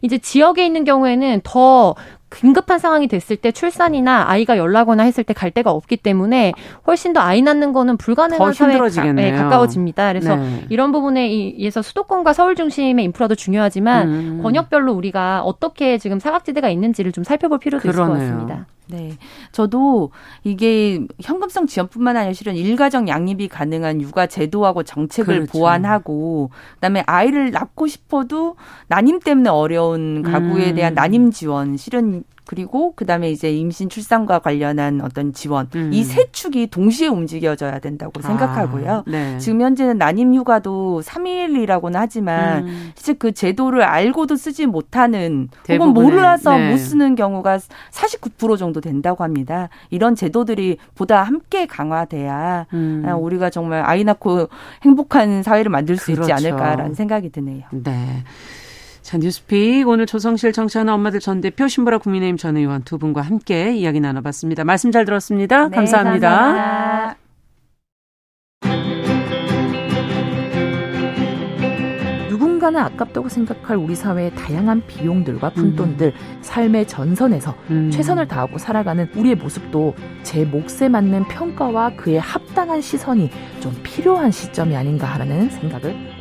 이제 지역에 있는 경우에는 더 긴급한 상황이 됐을 때 출산이나 아이가 연락오나 했을 때 갈 데가 없기 때문에 훨씬 더 아이 낳는 거는 불가능한 사회에 네, 가까워집니다. 그래서 네. 이런 부분에 의해서 수도권과 서울 중심의 인프라도 중요하지만 음. 권역별로 우리가 어떻게 지금 사각지대가 있는지를 좀 살펴볼 필요도 그러네요. 있을 것 같습니다. 네. 저도 이게 현금성 지원뿐만 아니라 실은 일가정 양립이 가능한 육아 제도하고 정책을 그렇죠. 보완하고 그다음에 아이를 낳고 싶어도 난임 때문에 어려운 가구에 음. 대한 난임 지원 실은 그리고 그다음에 이제 임신 출산과 관련한 어떤 지원 음. 이세 축이 동시에 움직여져야 된다고 아, 생각하고요. 네. 지금 현재는 난임 휴가도 3일이라고는 하지만 음. 실제 그 제도를 알고도 쓰지 못하는 혹은 몰라서 네. 못 쓰는 경우가 49% 정도 된다고 합니다. 이런 제도들이 보다 함께 강화돼야 음. 아, 우리가 정말 아이 낳고 행복한 사회를 만들 수 그렇죠. 있지 않을까라는 생각이 드네요. 네. 자, 뉴스픽. 오늘 조성실 정치하는 엄마들 전 대표 신보라 국민의힘 전 의원 두 분과 함께 이야기 나눠봤습니다. 말씀 잘 들었습니다. 네, 감사합니다. 감사합니다. 누군가는 아깝다고 생각할 우리 사회의 다양한 비용들과 푼돈들, 음. 삶의 전선에서 음. 최선을 다하고 살아가는 우리의 모습도 제 몫에 맞는 평가와 그에 합당한 시선이 좀 필요한 시점이 아닌가 하는 생각을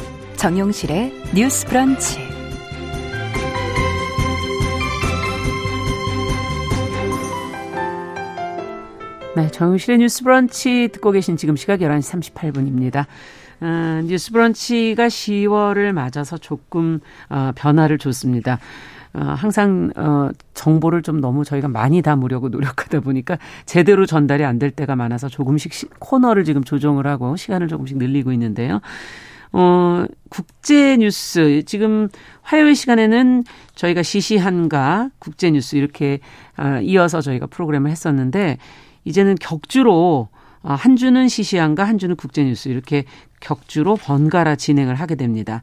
정용실의 뉴스 브런치. 네, 정용실의 뉴스 브런치 듣고 계신 지금 시각 11시 38분입니다. 어, 뉴스 브런치가 10월을 맞아서 조금 어, 변화를 줬습니다. 어, 항상 어, 정보를 좀 너무 저희가 많이 담으려고 노력하다 보니까 제대로 전달이 안 될 때가 많아서 조금씩 시, 코너를 지금 조정을 하고 시간을 조금씩 늘리고 있는데요. 어, 국제 뉴스 지금 화요일 시간에는 저희가 시시한가 국제 뉴스 이렇게 어, 이어서 저희가 프로그램을 했었는데 이제는 격주로 어, 한 주는 시시한가 한 주는 국제 뉴스 이렇게 격주로 번갈아 진행을 하게 됩니다.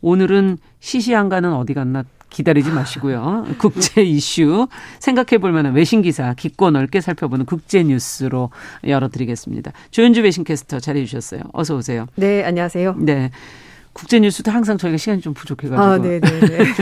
오늘은 시시한가는 어디 갔나 기다리지 마시고요. 국제 [LAUGHS] 이슈 생각해 볼 만한 외신 기사 깊고 넓게 살펴보는 국제 뉴스로 열어드리겠습니다. 조현주 외신 캐스터 자리해 주셨어요. 어서 오세요. 네, 안녕하세요. 네. 국제 뉴스도 항상 저희가 시간이 좀 부족해가지고. 아, 네네네. 네,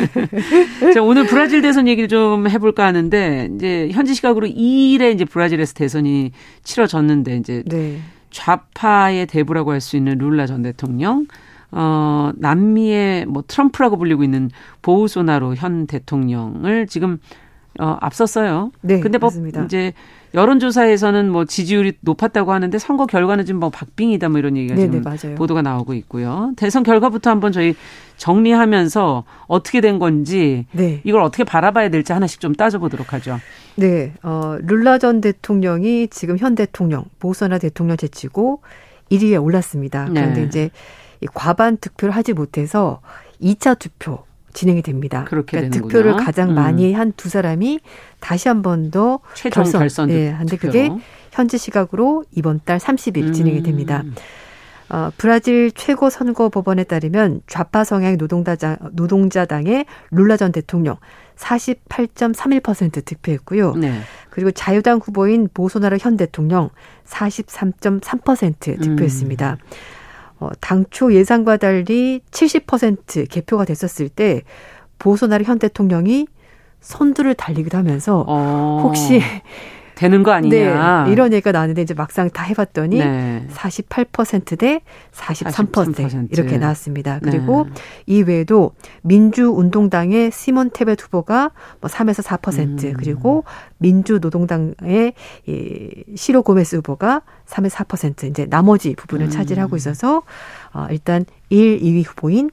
네. [LAUGHS] 자, 오늘 브라질 대선 얘기를 좀 해볼까 하는데, 이제 현지 시각으로 2일에 이제 브라질에서 대선이 치러졌는데, 이제 네. 좌파의 대부라고 할 수 있는 룰라 전 대통령, 어, 남미의 뭐 트럼프라고 불리고 있는 보우소나로 현 대통령을 지금 어, 앞섰어요. 네. 근데 뭐 맞습니다. 이제 여론조사에서는 뭐 지지율이 높았다고 하는데 선거 결과는 지금 뭐 박빙이다 뭐 이런 얘기가 네네, 지금 맞아요. 보도가 나오고 있고요. 대선 결과부터 한번 저희 정리하면서 어떻게 된 건지 네. 이걸 어떻게 바라봐야 될지 하나씩 좀 따져보도록 하죠. 네, 어, 룰라 전 대통령이 지금 현 대통령, 보선화 대통령 제치고 1위에 올랐습니다. 그런데 네. 이제 이 과반 투표를 하지 못해서 2차 투표 진행이 됩니다. 그렇게 그러니까 되는군요. 득표를 가장 음. 많이 한 두 사람이 다시 한 번 더 최종 결선. 결선 예, 한데 투표로. 그게 현지 시각으로 이번 달 30일 진행이 됩니다. 음. 어, 브라질 최고 선거 법원에 따르면 좌파 성향 노동자당, 노동자당의 룰라 전 대통령 48.31% 득표했고요. 네. 그리고 자유당 후보인 보소나루 현 대통령 43.3% 득표했습니다. 음. 어, 당초 예상과 달리 70% 개표가 됐었을 때 보소나루 현 대통령이 선두를 달리기도 하면서 어, 혹시 되는 거 아니냐. 네, 이런 얘기가 나왔는데 이제 막상 다 해봤더니 네. 48%대 43% 43%. 이렇게 나왔습니다. 그리고 네. 이 외에도 민주운동당의 시몬 테베트 후보가 뭐 3에서 4% 음. 그리고 민주노동당의 이 시로 고메스 후보가 3에서 4% 이제 나머지 부분을 음. 차지하고 있어서 어, 일단 1, 2위 후보인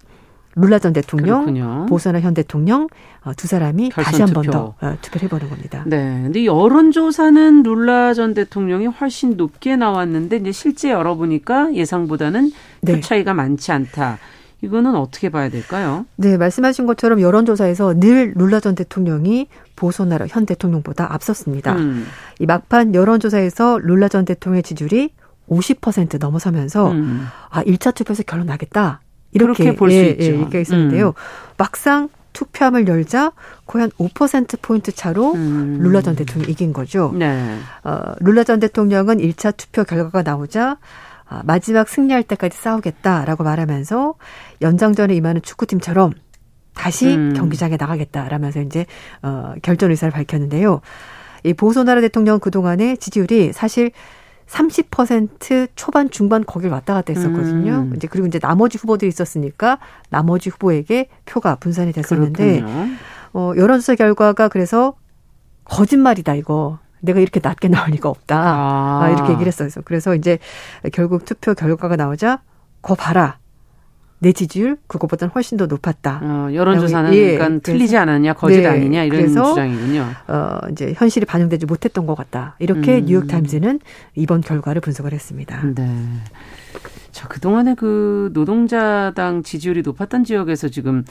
룰라 전 대통령, 그렇군요. 보선화 현 대통령 어, 두 사람이 다시 한번 투표. 더 어, 투표를 해보는 겁니다. 네. 근데 여론조사는 룰라 전 대통령이 훨씬 높게 나왔는데 이제 실제 열어보니까 예상보다는 네. 표 차이가 많지 않다. 이거는 어떻게 봐야 될까요? 네, 말씀하신 것처럼 여론조사에서 늘 룰라 전 대통령이 보소나라 현 대통령보다 앞섰습니다. 음. 이 막판 여론조사에서 룰라 전 대통령의 지지율이 50% 넘어서면서 음. 아, 1차 투표에서 결론 나겠다. 이렇게 볼수 예, 있죠. 예, 얘기가 있었는데요. 음. 막상 투표함을 열자 거의 한 5% 포인트 차로 음. 룰라 전 대통령이 이긴 거죠. 네. 어, 룰라 전 대통령은 1차 투표 결과가 나오자 아, 마지막 승리할 때까지 싸우겠다라고 말하면서 연장전에 임하는 축구팀처럼 다시 음. 경기장에 나가겠다라면서 이제 어, 결전 의사를 밝혔는데요. 이 보소나라 대통령 그동안의 지지율이 사실 30% 초반 중반 거길 왔다 갔다 했었거든요. 음. 이제 그리고 이제 나머지 후보들이 있었으니까 나머지 후보에게 표가 분산이 됐었는데 그렇군요. 어, 여론조사 결과가 그래서 거짓말이다 이거. 내가 이렇게 낮게 나올 리가 없다. 아. 아, 이렇게 얘기를 했어요. 그래서 이제 결국 투표 결과가 나오자 거 봐라. 내 지지율 그거보다는 훨씬 더 높았다. 어, 여론조사는 예, 그러니까 틀리지 않았냐, 거짓 네, 아니냐 이런 그래서 주장이군요. 어, 이제 현실이 반영되지 못했던 것 같다. 이렇게 음. 뉴욕 타임즈는 이번 결과를 분석을 했습니다. 네. 저 그동안에 그 노동자당 지지율이 높았던 지역에서 지금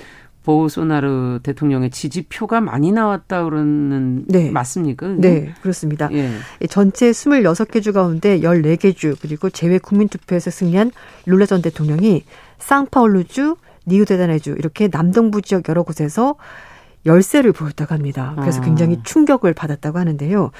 보소나르 대통령의 지지표가 많이 나왔다 그러는 네. 맞습니까? 네, 그렇습니다. 예. 이 전체 26개 주 가운데 14개 주 그리고 제외 국민투표에서 승리한 룰라 전 대통령이 상파울루주, 니우데다네주 이렇게 남동부 지역 여러 곳에서 열세를 보였다고 합니다. 그래서 아. 굉장히 충격을 받았다고 하는데요.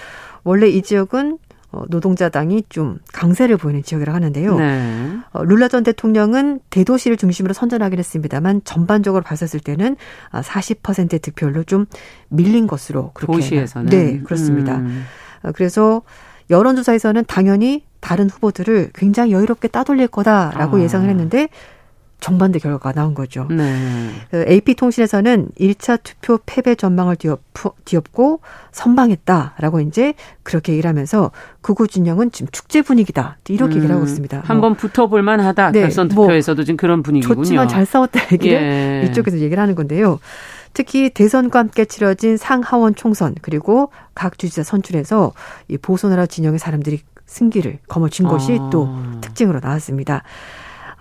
원래 이 지역은 어, 노동자당이 좀 강세를 보이는 지역이라고 하는데요. 네. 어, 룰라 전 대통령은 대도시를 중심으로 선전하긴 했습니다만 전반적으로 봤었을 때는 아, 40%의 득표율로 좀 밀린 것으로 그렇게 도시에서는 네 그렇습니다. 음. 어, 그래서 여론조사에서는 당연히 다른 후보들을 굉장히 여유롭게 따돌릴 거다라고 아. 예상을 했는데 정반대 결과가 나온 거죠. 네. 그 AP통신에서는 1차 투표 패배 전망을 뒤엎, 뒤엎고 선방했다라고 이제 그렇게 얘기를 하면서 극우 진영은 지금 축제 분위기다. 이렇게 얘기를 하고 있습니다. 뭐 한번 붙어볼 만 하다. 네, 결선 뭐 투표에서도 지금 그런 분위기군요. 좋지만 잘 싸웠다 얘기를 예. 이쪽에서 얘기를 하는 건데요. 특히 대선과 함께 치러진 상하원 총선 그리고 각 주지사 선출에서 이 보소나라 진영의 사람들이 승기를 거머쥔 것이 아. 또 특징으로 나왔습니다.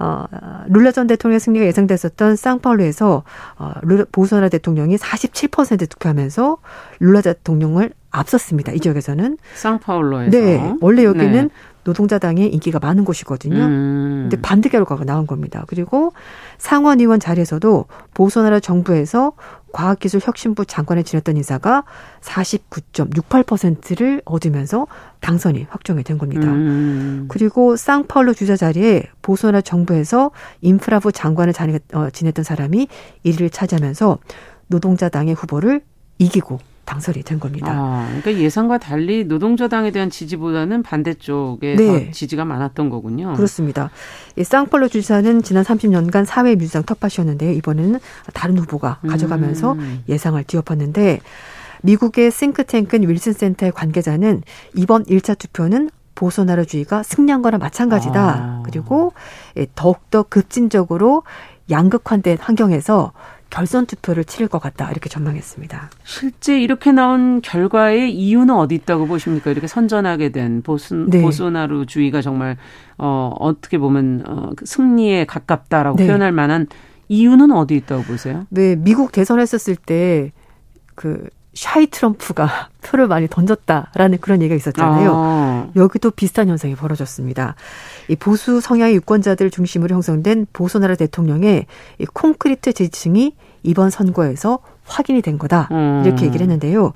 어, 룰라 전 대통령의 승리가 예상됐었던 상파울루에서 어, 룰라, 보소나라 대통령이 47% 득표하면서 룰라 대통령을 앞섰습니다. 이 지역에서는. 상파울로에서. 네. 원래 여기는 네. 노동자당이 인기가 많은 곳이거든요. 음. 근데 반대 결과가 나온 겁니다. 그리고 상원 의원 자리에서도 보소나라 정부에서 과학기술혁신부 장관을 지냈던 인사가 49.68%를 얻으면서 당선이 확정이 된 겁니다. 음. 그리고 상파울루 주자 자리에 보소나라 정부에서 인프라부 장관을 어, 지냈던 사람이 1위를 차지하면서 노동자당의 후보를 이기고 당선이 된 겁니다. 아, 그러니까 예상과 달리 노동자당에 대한 지지보다는 반대쪽에 네. 더 지지가 많았던 거군요. 그렇습니다. 이 쌍폴로 주지사는 지난 30년간 사회 민주당 텃밭이었는데요. 이번에는 다른 후보가 가져가면서 음. 예상을 뒤엎었는데 미국의 싱크탱크인 윌슨 센터의 관계자는 이번 1차 투표는 보소나루주의가 승리한 거나 마찬가지다. 아. 그리고 예, 더욱더 급진적으로 양극화된 환경에서 결선 투표를 치를 것 같다 이렇게 전망했습니다. 실제 이렇게 나온 결과의 이유는 어디 있다고 보십니까? 이렇게 선전하게 된 보수, 네. 보소나루 주의가 정말 어, 어떻게 보면 어, 그 승리에 가깝다라고 네. 표현할 만한 이유는 어디 있다고 보세요? 네, 미국 대선 했었을 때 그 샤이 트럼프가 [LAUGHS] 표를 많이 던졌다라는 그런 얘기가 있었잖아요. 아. 여기도 비슷한 현상이 벌어졌습니다. 이 보수 성향의 유권자들 중심으로 형성된 보소나라 대통령의 이 콘크리트 지지층이 이번 선거에서 확인이 된 거다. 음. 이렇게 얘기를 했는데요.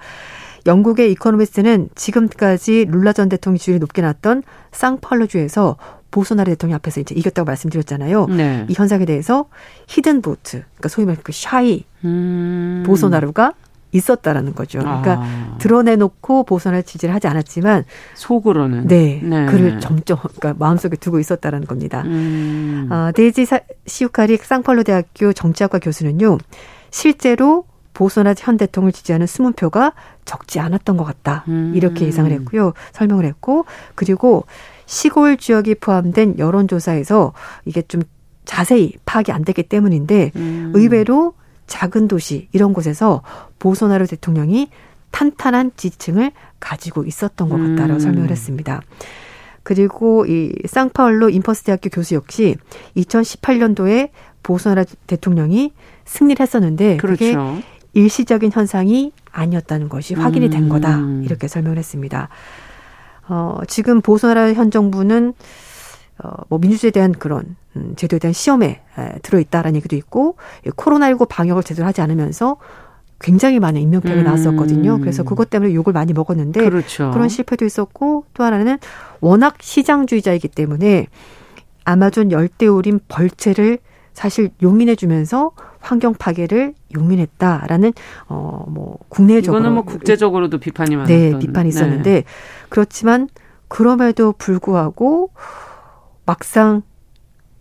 영국의 이코노미스트는 지금까지 룰라 전 대통령 지지율이 높게 났던 상파울루주에서 보소나루 대통령 앞에서 이제 이겼다고 말씀드렸잖아요. 네. 이 현상에 대해서 hidden vote, 그러니까 소위 말해 그 shy 음. 보소나루가 있었다라는 거죠. 그러니까 아. 드러내놓고 보소나루를 지지를 하지 않았지만 속으로는 네, 네. 그를 점점 그러니까 마음속에 두고 있었다라는 겁니다. 음. 어, 데이지 시우카리 쌍팔로 대학교 정치학과 교수는요. 실제로 보소나 현 대통령을 지지하는 숨은 표가 적지 않았던 것 같다. 음. 이렇게 예상을 했고요. 설명을 했고 그리고 시골 지역이 포함된 여론조사에서 이게 좀 자세히 파악이 안 되기 때문인데 음. 의외로 작은 도시 이런 곳에서 보소나루 대통령이 탄탄한 지층을 가지고 있었던 것 같다라고 음. 설명을 했습니다. 그리고 이 쌍파울로 인퍼스 대학교 교수 역시 2018년도에 보소나루 대통령이 승리를 했었는데 그렇죠. 그게 일시적인 현상이 아니었다는 것이 확인이 된 거다. 음. 이렇게 설명을 했습니다. 어, 지금 보소나루 현 정부는 어, 뭐 민주주의에 대한 그런 음, 제도에 대한 시험에 에, 들어있다라는 얘기도 있고 코로나19 방역을 제대로 하지 않으면서 굉장히 많은 인명피해가 음. 나왔었거든요. 그래서 그것 때문에 욕을 많이 먹었는데 그렇죠. 그런 실패도 있었고 또 하나는 워낙 시장주의자이기 때문에 아마존 열대우림 벌채를 사실 용인해 주면서 환경 파괴를 용인했다라는 어 뭐 국내적으로 이거는 뭐 국제적으로도 비판이 많았던 네 비판이 있었는데 네. 그렇지만 그럼에도 불구하고 막상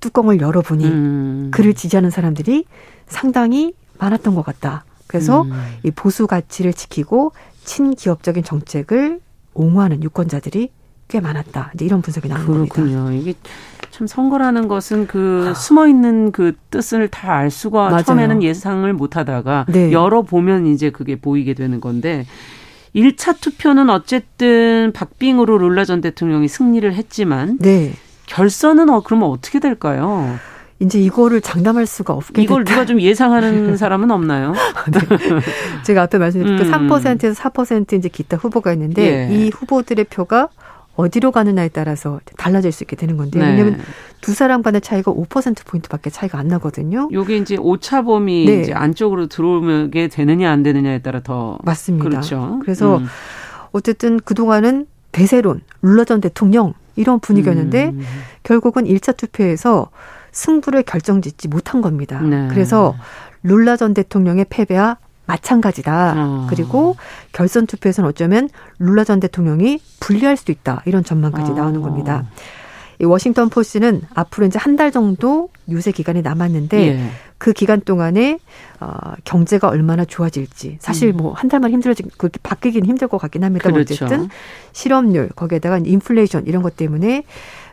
뚜껑을 열어보니 음. 그를 지지하는 사람들이 상당히 많았던 것 같다. 그래서 음. 이 보수 가치를 지키고 친기업적인 정책을 옹호하는 유권자들이 꽤 많았다. 이제 이런 분석이 나온 그렇군요. 겁니다. 이게 참 선거라는 것은 그 아. 숨어 있는 그 뜻을 다 알 수가 맞아요. 처음에는 예상을 못 하다가 네. 열어 보면 이제 그게 보이게 되는 건데 1차 투표는 어쨌든 박빙으로 룰라 전 대통령이 승리를 했지만 네. 결선은 어, 그러면 어떻게 될까요? 이제 이거를 장담할 수가 없겠다. 이걸 누가 좀 예상하는 [LAUGHS] 사람은 없나요? 네. 제가 앞에 말씀드린 그 음. 그 3%에서 4% 이제 기타 후보가 있는데 예. 이 후보들의 표가 어디로 가느냐에 따라서 달라질 수 있게 되는 건데 네. 왜냐하면 두 사람 간의 차이가 5% 포인트밖에 차이가 안 나거든요. 요게 이제 오차범위 네. 이제 안쪽으로 들어오게 되느냐 안 되느냐에 따라 더 맞습니다. 그렇죠. 그래서 음. 어쨌든 그 동안은 대세론 룰러 전 대통령 이런 분위기였는데 음. 결국은 1차 투표에서 승부를 결정짓지 못한 겁니다. 네. 그래서 룰라 전 대통령의 패배와 마찬가지다. 어. 그리고 결선 투표에서는 어쩌면 룰라 전 대통령이 불리할 수도 있다. 이런 전망까지 어. 나오는 겁니다. 이 워싱턴 포스는 앞으로 이제 한 달 정도 유세 기간이 남았는데 예. 그 기간 동안에 어, 경제가 얼마나 좋아질지 사실 음. 뭐한 달만 힘들어지 그렇게 바뀌긴 힘들 것 같긴 합니다. 그렇죠. 어쨌든 실업률 거기에다가 인플레이션 이런 것 때문에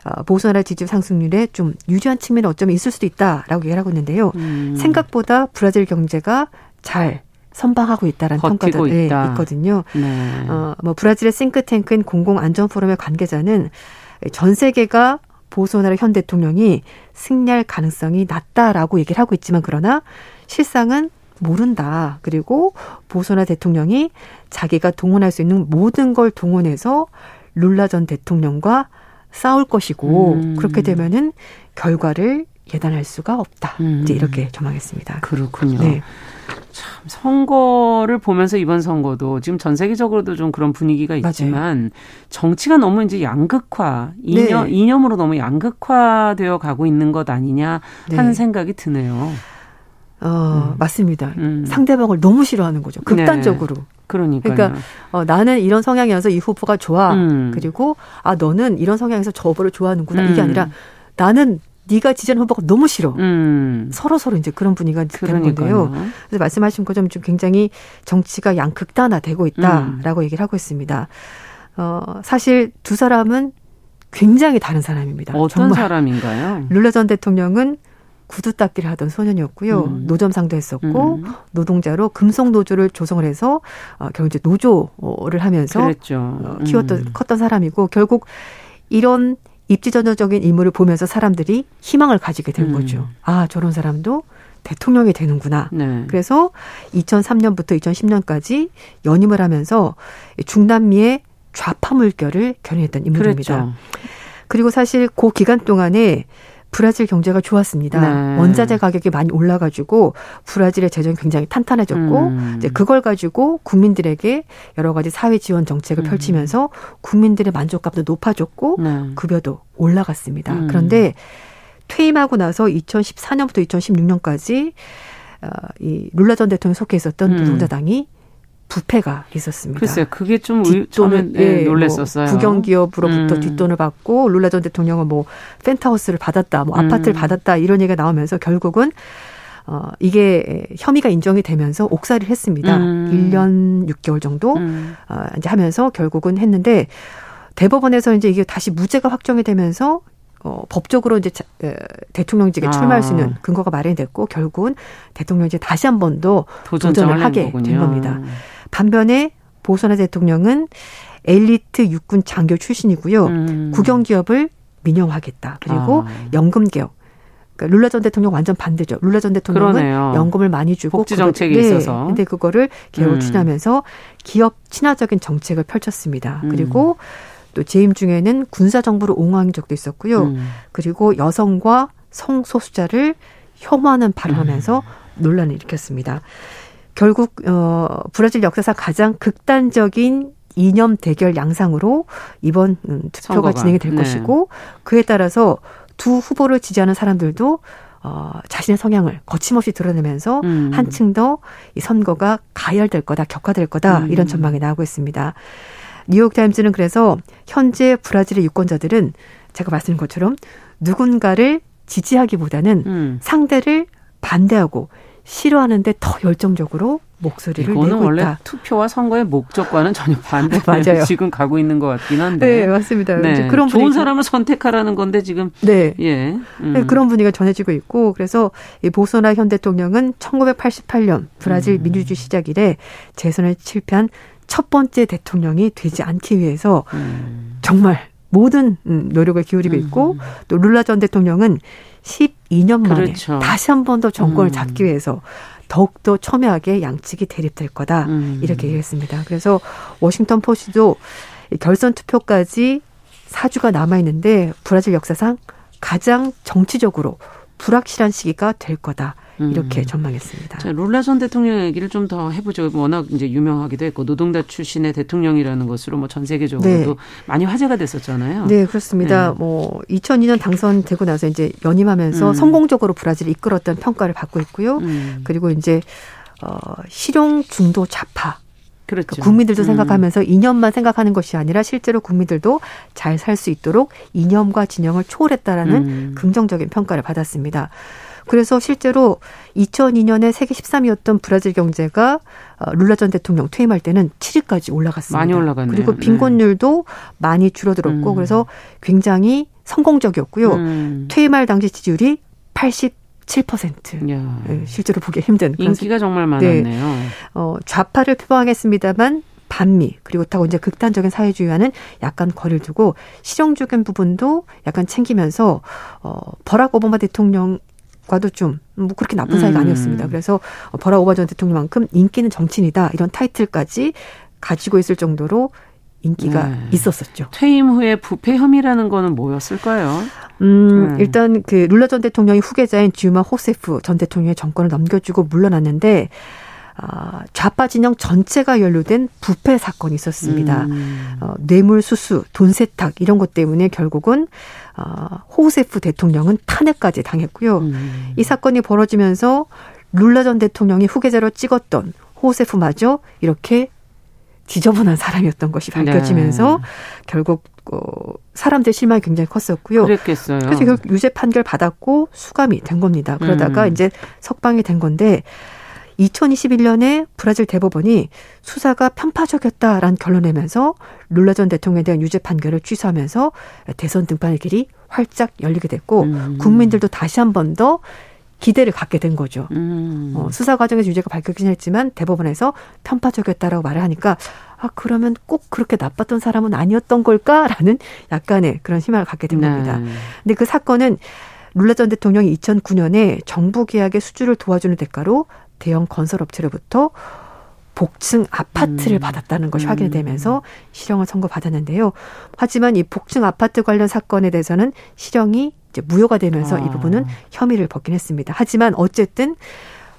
어, 보수나라 지지율 상승률에 좀 유리한 측면이 어쩌면 있을 수도 있다라고 얘기를 하고 있는데요. 음. 생각보다 브라질 경제가 잘 선방하고 있다라는 평가도 네, 있다. 있거든요. 네. 어, 뭐 브라질의 싱크탱크인 공공안전포럼의 관계자는 전 세계가 보소나라 현 대통령이 승리할 가능성이 낮다라고 얘기를 하고 있지만 그러나 실상은 모른다. 그리고 보소나 대통령이 자기가 동원할 수 있는 모든 걸 동원해서 룰라 전 대통령과 싸울 것이고 음. 그렇게 되면은 결과를 예단할 수가 없다. 음. 이제 이렇게 전망했습니다. 그렇군요. 네. 참 선거를 보면서 이번 선거도 지금 전 세계적으로도 좀 그런 분위기가 있지만 맞아요. 정치가 너무 이제 양극화 이념 네. 이념으로 너무 양극화되어 가고 있는 것 아니냐 하는 네. 생각이 드네요. 어, 음. 맞습니다. 음. 상대방을 너무 싫어하는 거죠. 극단적으로. 네. 그러니까 그러니까 어, 나는 이런 성향이어서 이 후보가 좋아. 음. 그리고 아 너는 이런 성향에서 저 후보를 좋아하는구나. 이게 음. 아니라 나는 네가 지지하는 후보가 너무 싫어. 음. 서로 서로 이제 그런 분위기가 되는 건데요. 그래서 말씀하신 것처럼 좀 굉장히 정치가 양극단화되고 있다라고 음. 얘기를 하고 있습니다. 어, 사실 두 사람은 굉장히 다른 사람입니다. 어떤 사람인가요? 룰라 전 대통령은 구두 닦기를 하던 소년이었고요. 음. 노점상도 했었고 음. 노동자로 금속 노조를 조성을 해서 어, 결국 이제 노조를 하면서 어, 키웠던 음. 컸던 사람이고 결국 이런 입지전적인 인물을 보면서 사람들이 희망을 가지게 된 음. 거죠. 아 저런 사람도 대통령이 되는구나. 네. 그래서 2003년부터 2010년까지 연임을 하면서 중남미의 좌파 물결을 견인했던 인물입니다. 그랬죠. 그리고 사실 그 기간 동안에 브라질 경제가 좋았습니다. 네. 원자재 가격이 많이 올라가지고 브라질의 재정이 굉장히 탄탄해졌고 음. 이제 그걸 가지고 국민들에게 여러 가지 사회 지원 정책을 음. 펼치면서 국민들의 만족감도 높아졌고 네. 급여도 올라갔습니다. 음. 그런데 퇴임하고 나서 2014년부터 2016년까지 어, 이 룰라 전 대통령이 속해 있었던 음. 노동자당이 부패가 있었습니다. 글쎄요, 그게 좀 뒷돈을 예, 예, 놀랬었어요. 뭐 국영기업으로부터 음. 뒷돈을 받고 룰라 전 대통령은 뭐 펜트하우스를 받았다, 뭐 아파트를 음. 받았다 이런 얘기가 나오면서 결국은 어 이게 혐의가 인정이 되면서 옥살이를 했습니다. 음. 1년 6개월 정도 음. 어 이제 하면서 결국은 했는데 대법원에서 이제 이게 다시 무죄가 확정이 되면서 어, 법적으로 이제 에, 대통령직에 출마할 수 있는 아. 근거가 마련됐고 결국은 대통령직 다시 한 번 더 도전을 하게 거군요. 된 겁니다. 반면에 보소나 대통령은 엘리트 육군 장교 출신이고요. 음. 국영기업을 민영화하겠다. 그리고 아. 연금 개혁. 그러니까 룰라 전 대통령 완전 반대죠. 룰라 전 대통령은 그러네요. 연금을 많이 주고 복지 정책이 그걸, 네, 있어서. 근데 그거를 개혁을 음. 추진하면서 기업 친화적인 정책을 펼쳤습니다. 음. 그리고 또 재임 중에는 군사 정부를 옹호한 적도 있었고요. 음. 그리고 여성과 성소수자를 혐오하는 발언하면서 음. 논란을 일으켰습니다. 결국 어 브라질 역사상 가장 극단적인 이념 대결 양상으로 이번 음, 투표가 선거가. 진행이 될 네. 것이고 그에 따라서 두 후보를 지지하는 사람들도 어, 자신의 성향을 거침없이 드러내면서 음. 한층 더 이 선거가 가열될 거다, 격화될 거다 음. 이런 전망이 나오고 있습니다. 뉴욕타임즈는 그래서 현재 브라질의 유권자들은 제가 말씀드린 것처럼 누군가를 지지하기보다는 음. 상대를 반대하고 싫어하는데 더 열정적으로 목소리를 이거는 내고 원래 있다. 투표와 선거의 목적과는 전혀 반대 [LAUGHS] 맞아요. 지금 가고 있는 것 같긴 한데. 네, 맞습니다. 네. 그런 좋은 사람을 선택하라는 건데 지금 네, 예, 음. 네, 그런 분위기가 전해지고 있고 그래서 이 보소나 현 대통령은 1988년 브라질 음. 민주주의 시작 이래 재선을 실패한 첫 번째 대통령이 되지 않기 위해서 음. 정말 모든 음, 노력을 기울이고 있고 음. 또 룰라 전 대통령은 12년 만에 그렇죠. 다시 한 번 더 정권을 음. 잡기 위해서 더욱더 첨예하게 양측이 대립될 거다 음. 이렇게 얘기했습니다. 그래서 워싱턴 포스도 결선 투표까지 4주가 남아 있는데 브라질 역사상 가장 정치적으로 불확실한 시기가 될 거다. 이렇게 음. 전망했습니다. 자, 룰라 전 대통령 얘기를 좀 더 해보죠. 워낙 이제 유명하기도 했고 노동자 출신의 대통령이라는 것으로 뭐 전 세계적으로도 네. 많이 화제가 됐었잖아요. 네, 그렇습니다. 네. 뭐 2002년 당선되고 나서 이제 연임하면서 음. 성공적으로 브라질을 이끌었던 평가를 받고 있고요. 음. 그리고 이제 어 실용 중도 좌파 그렇죠. 그러니까 국민들도 음. 생각하면서 이념만 생각하는 것이 아니라 실제로 국민들도 잘 살 수 있도록 이념과 진영을 초월했다라는 음. 긍정적인 평가를 받았습니다. 그래서 실제로 2002년에 세계 13위였던 브라질 경제가 어, 룰라 전 대통령 퇴임할 때는 7위까지 올라갔습니다. 많이 올라갔네요. 그리고 빈곤율도 네. 많이 줄어들었고 음. 그래서 굉장히 성공적이었고요. 음. 퇴임할 당시 지지율이 87%. 야. 네, 실제로 보기 힘든. 인기가 정말 많았네요. 네. 어, 좌파를 표방하겠습니다만 반미 그리고 타고 이제 극단적인 사회주의와는 약간 거리를 두고 실용적인 부분도 약간 챙기면서 어 버락 오바마 대통령 과도 좀 뭐 그렇게 나쁜 사이가 음. 아니었습니다. 그래서 버라 오바 전 대통령만큼 인기는 정치인이다 이런 타이틀까지 가지고 있을 정도로 인기가 네. 있었었죠. 퇴임 후에 부패 혐의라는 거는 뭐였을까요? 음, 네. 일단 그 룰라 전 대통령의 후계자인 지우마 호세프 전 대통령의 정권을 넘겨주고 물러났는데 아, 좌파 진영 전체가 연루된 부패 사건이 있었습니다. 음. 어, 뇌물 수수, 돈 세탁 이런 것 때문에 결국은 어, 호세프 대통령은 탄핵까지 당했고요. 음. 이 사건이 벌어지면서 룰라 전 대통령이 후계자로 찍었던 호세프마저 이렇게 지저분한 사람이었던 것이 밝혀지면서 네. 결국 어, 사람들 실망이 굉장히 컸었고요. 그랬겠어요. 그래서 결국 유죄 판결 받았고 수감이 된 겁니다. 그러다가 음. 이제 석방이 된 건데 2021년에 브라질 대법원이 수사가 편파적이었다라는 결론 내면서 룰라 전 대통령에 대한 유죄 판결을 취소하면서 대선 등판의 길이 활짝 열리게 됐고 음. 국민들도 다시 한 번 더 기대를 갖게 된 거죠. 음. 어, 수사 과정에서 유죄가 밝혀지긴 했지만 대법원에서 편파적이었다라고 말을 하니까 아 그러면 꼭 그렇게 나빴던 사람은 아니었던 걸까라는 약간의 그런 희망을 갖게 된 네. 겁니다. 근데 그 사건은 룰라 전 대통령이 2009년에 정부 계약의 수주를 도와주는 대가로 대형 건설 업체로부터 복층 아파트를 음. 받았다는 것이 음. 확인되면서 실형을 선고받았는데요. 하지만 이 복층 아파트 관련 사건에 대해서는 실형이 이제 무효가 되면서 아. 이 부분은 혐의를 벗긴 했습니다. 하지만 어쨌든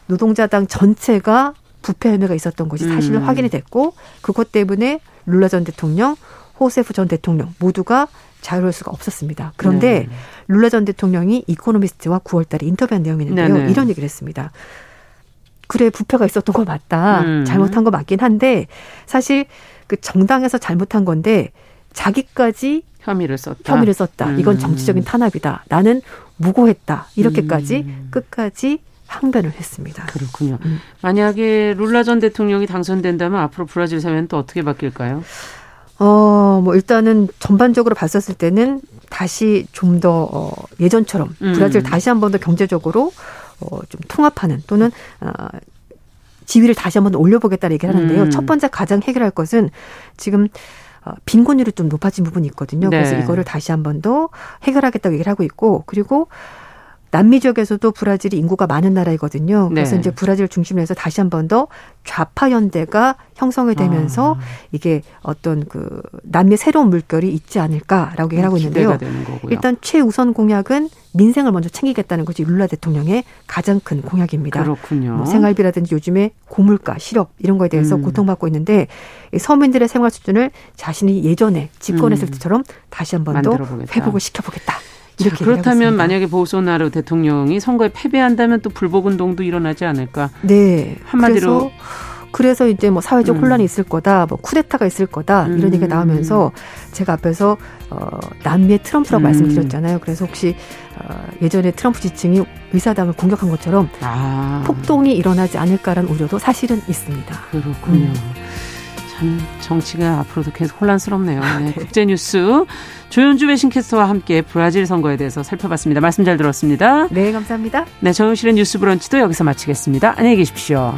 노동자당 전체가 부패 혐의가 있었던 것이 사실로 음. 확인이 됐고 그것 때문에 룰라 전 대통령, 호세프 전 대통령 모두가 자유로울 수가 없었습니다. 그런데 네. 룰라 전 대통령이 이코노미스트와 9월달에 인터뷰한 내용이 있는데요. 네네. 이런 얘기를 했습니다. 그래 부패가 있었던 거 맞다. 음. 잘못한 거 맞긴 한데 사실 그 정당에서 잘못한 건데 자기까지 혐의를 썼다. 혐의를 썼다. 음. 이건 정치적인 탄압이다. 나는 무고했다. 이렇게까지 음. 끝까지 항변을 했습니다. 그렇군요. 음. 만약에 룰라 전 대통령이 당선된다면 앞으로 브라질 사회는 또 어떻게 바뀔까요? 어, 뭐 일단은 전반적으로 봤었을 때는 다시 좀더 어, 예전처럼 음. 브라질 다시 한 번 더 경제적으로 어, 좀 통합하는 또는 어, 지위를 다시 한번 올려보겠다는 얘기를 하는데요. 음. 첫 번째 가장 해결할 것은 지금 어, 빈곤율이 좀 높아진 부분이 있거든요. 네. 그래서 이거를 다시 한 번 더 해결하겠다고 얘기를 하고 있고 그리고 남미 지역에서도 브라질이 인구가 많은 나라이거든요. 그래서 네. 이제 브라질 중심으로 해서 다시 한 번 더 좌파 연대가 형성이 되면서 아. 이게 어떤 그 남미의 새로운 물결이 있지 않을까라고 얘기를 하고 있는데요. 일단 최우선 공약은 민생을 먼저 챙기겠다는 것이 룰라 대통령의 가장 큰 공약입니다. 그렇군요. 뭐 생활비라든지 요즘에 고물가, 실업 이런 거에 대해서 음. 고통받고 있는데 서민들의 생활 수준을 자신이 예전에 집권했을 음. 때처럼 다시 한 번 더 회복을 시켜보겠다. 그렇다면 만약에 보소나루 대통령이 선거에 패배한다면 또 불복 운동도 일어나지 않을까? 네. 한마디로 그래서, 그래서 이제 뭐 사회적 음. 혼란이 있을 거다, 뭐 쿠데타가 있을 거다 이런 음. 얘기가 나오면서 제가 앞에서 어, 남미의 트럼프라고 음. 말씀드렸잖아요. 그래서 혹시 어, 예전에 트럼프 지층이 의사당을 공격한 것처럼 아. 폭동이 일어나지 않을까라는 우려도 사실은 있습니다. 그렇군요. 음. 참 정치가 앞으로도 계속 혼란스럽네요. 네, 국제뉴스 조현주 외신캐스터와 함께 브라질 선거에 대해서 살펴봤습니다. 말씀 잘 들었습니다. 네, 감사합니다. 네, 정영실의 뉴스 브런치도 여기서 마치겠습니다. 안녕히 계십시오.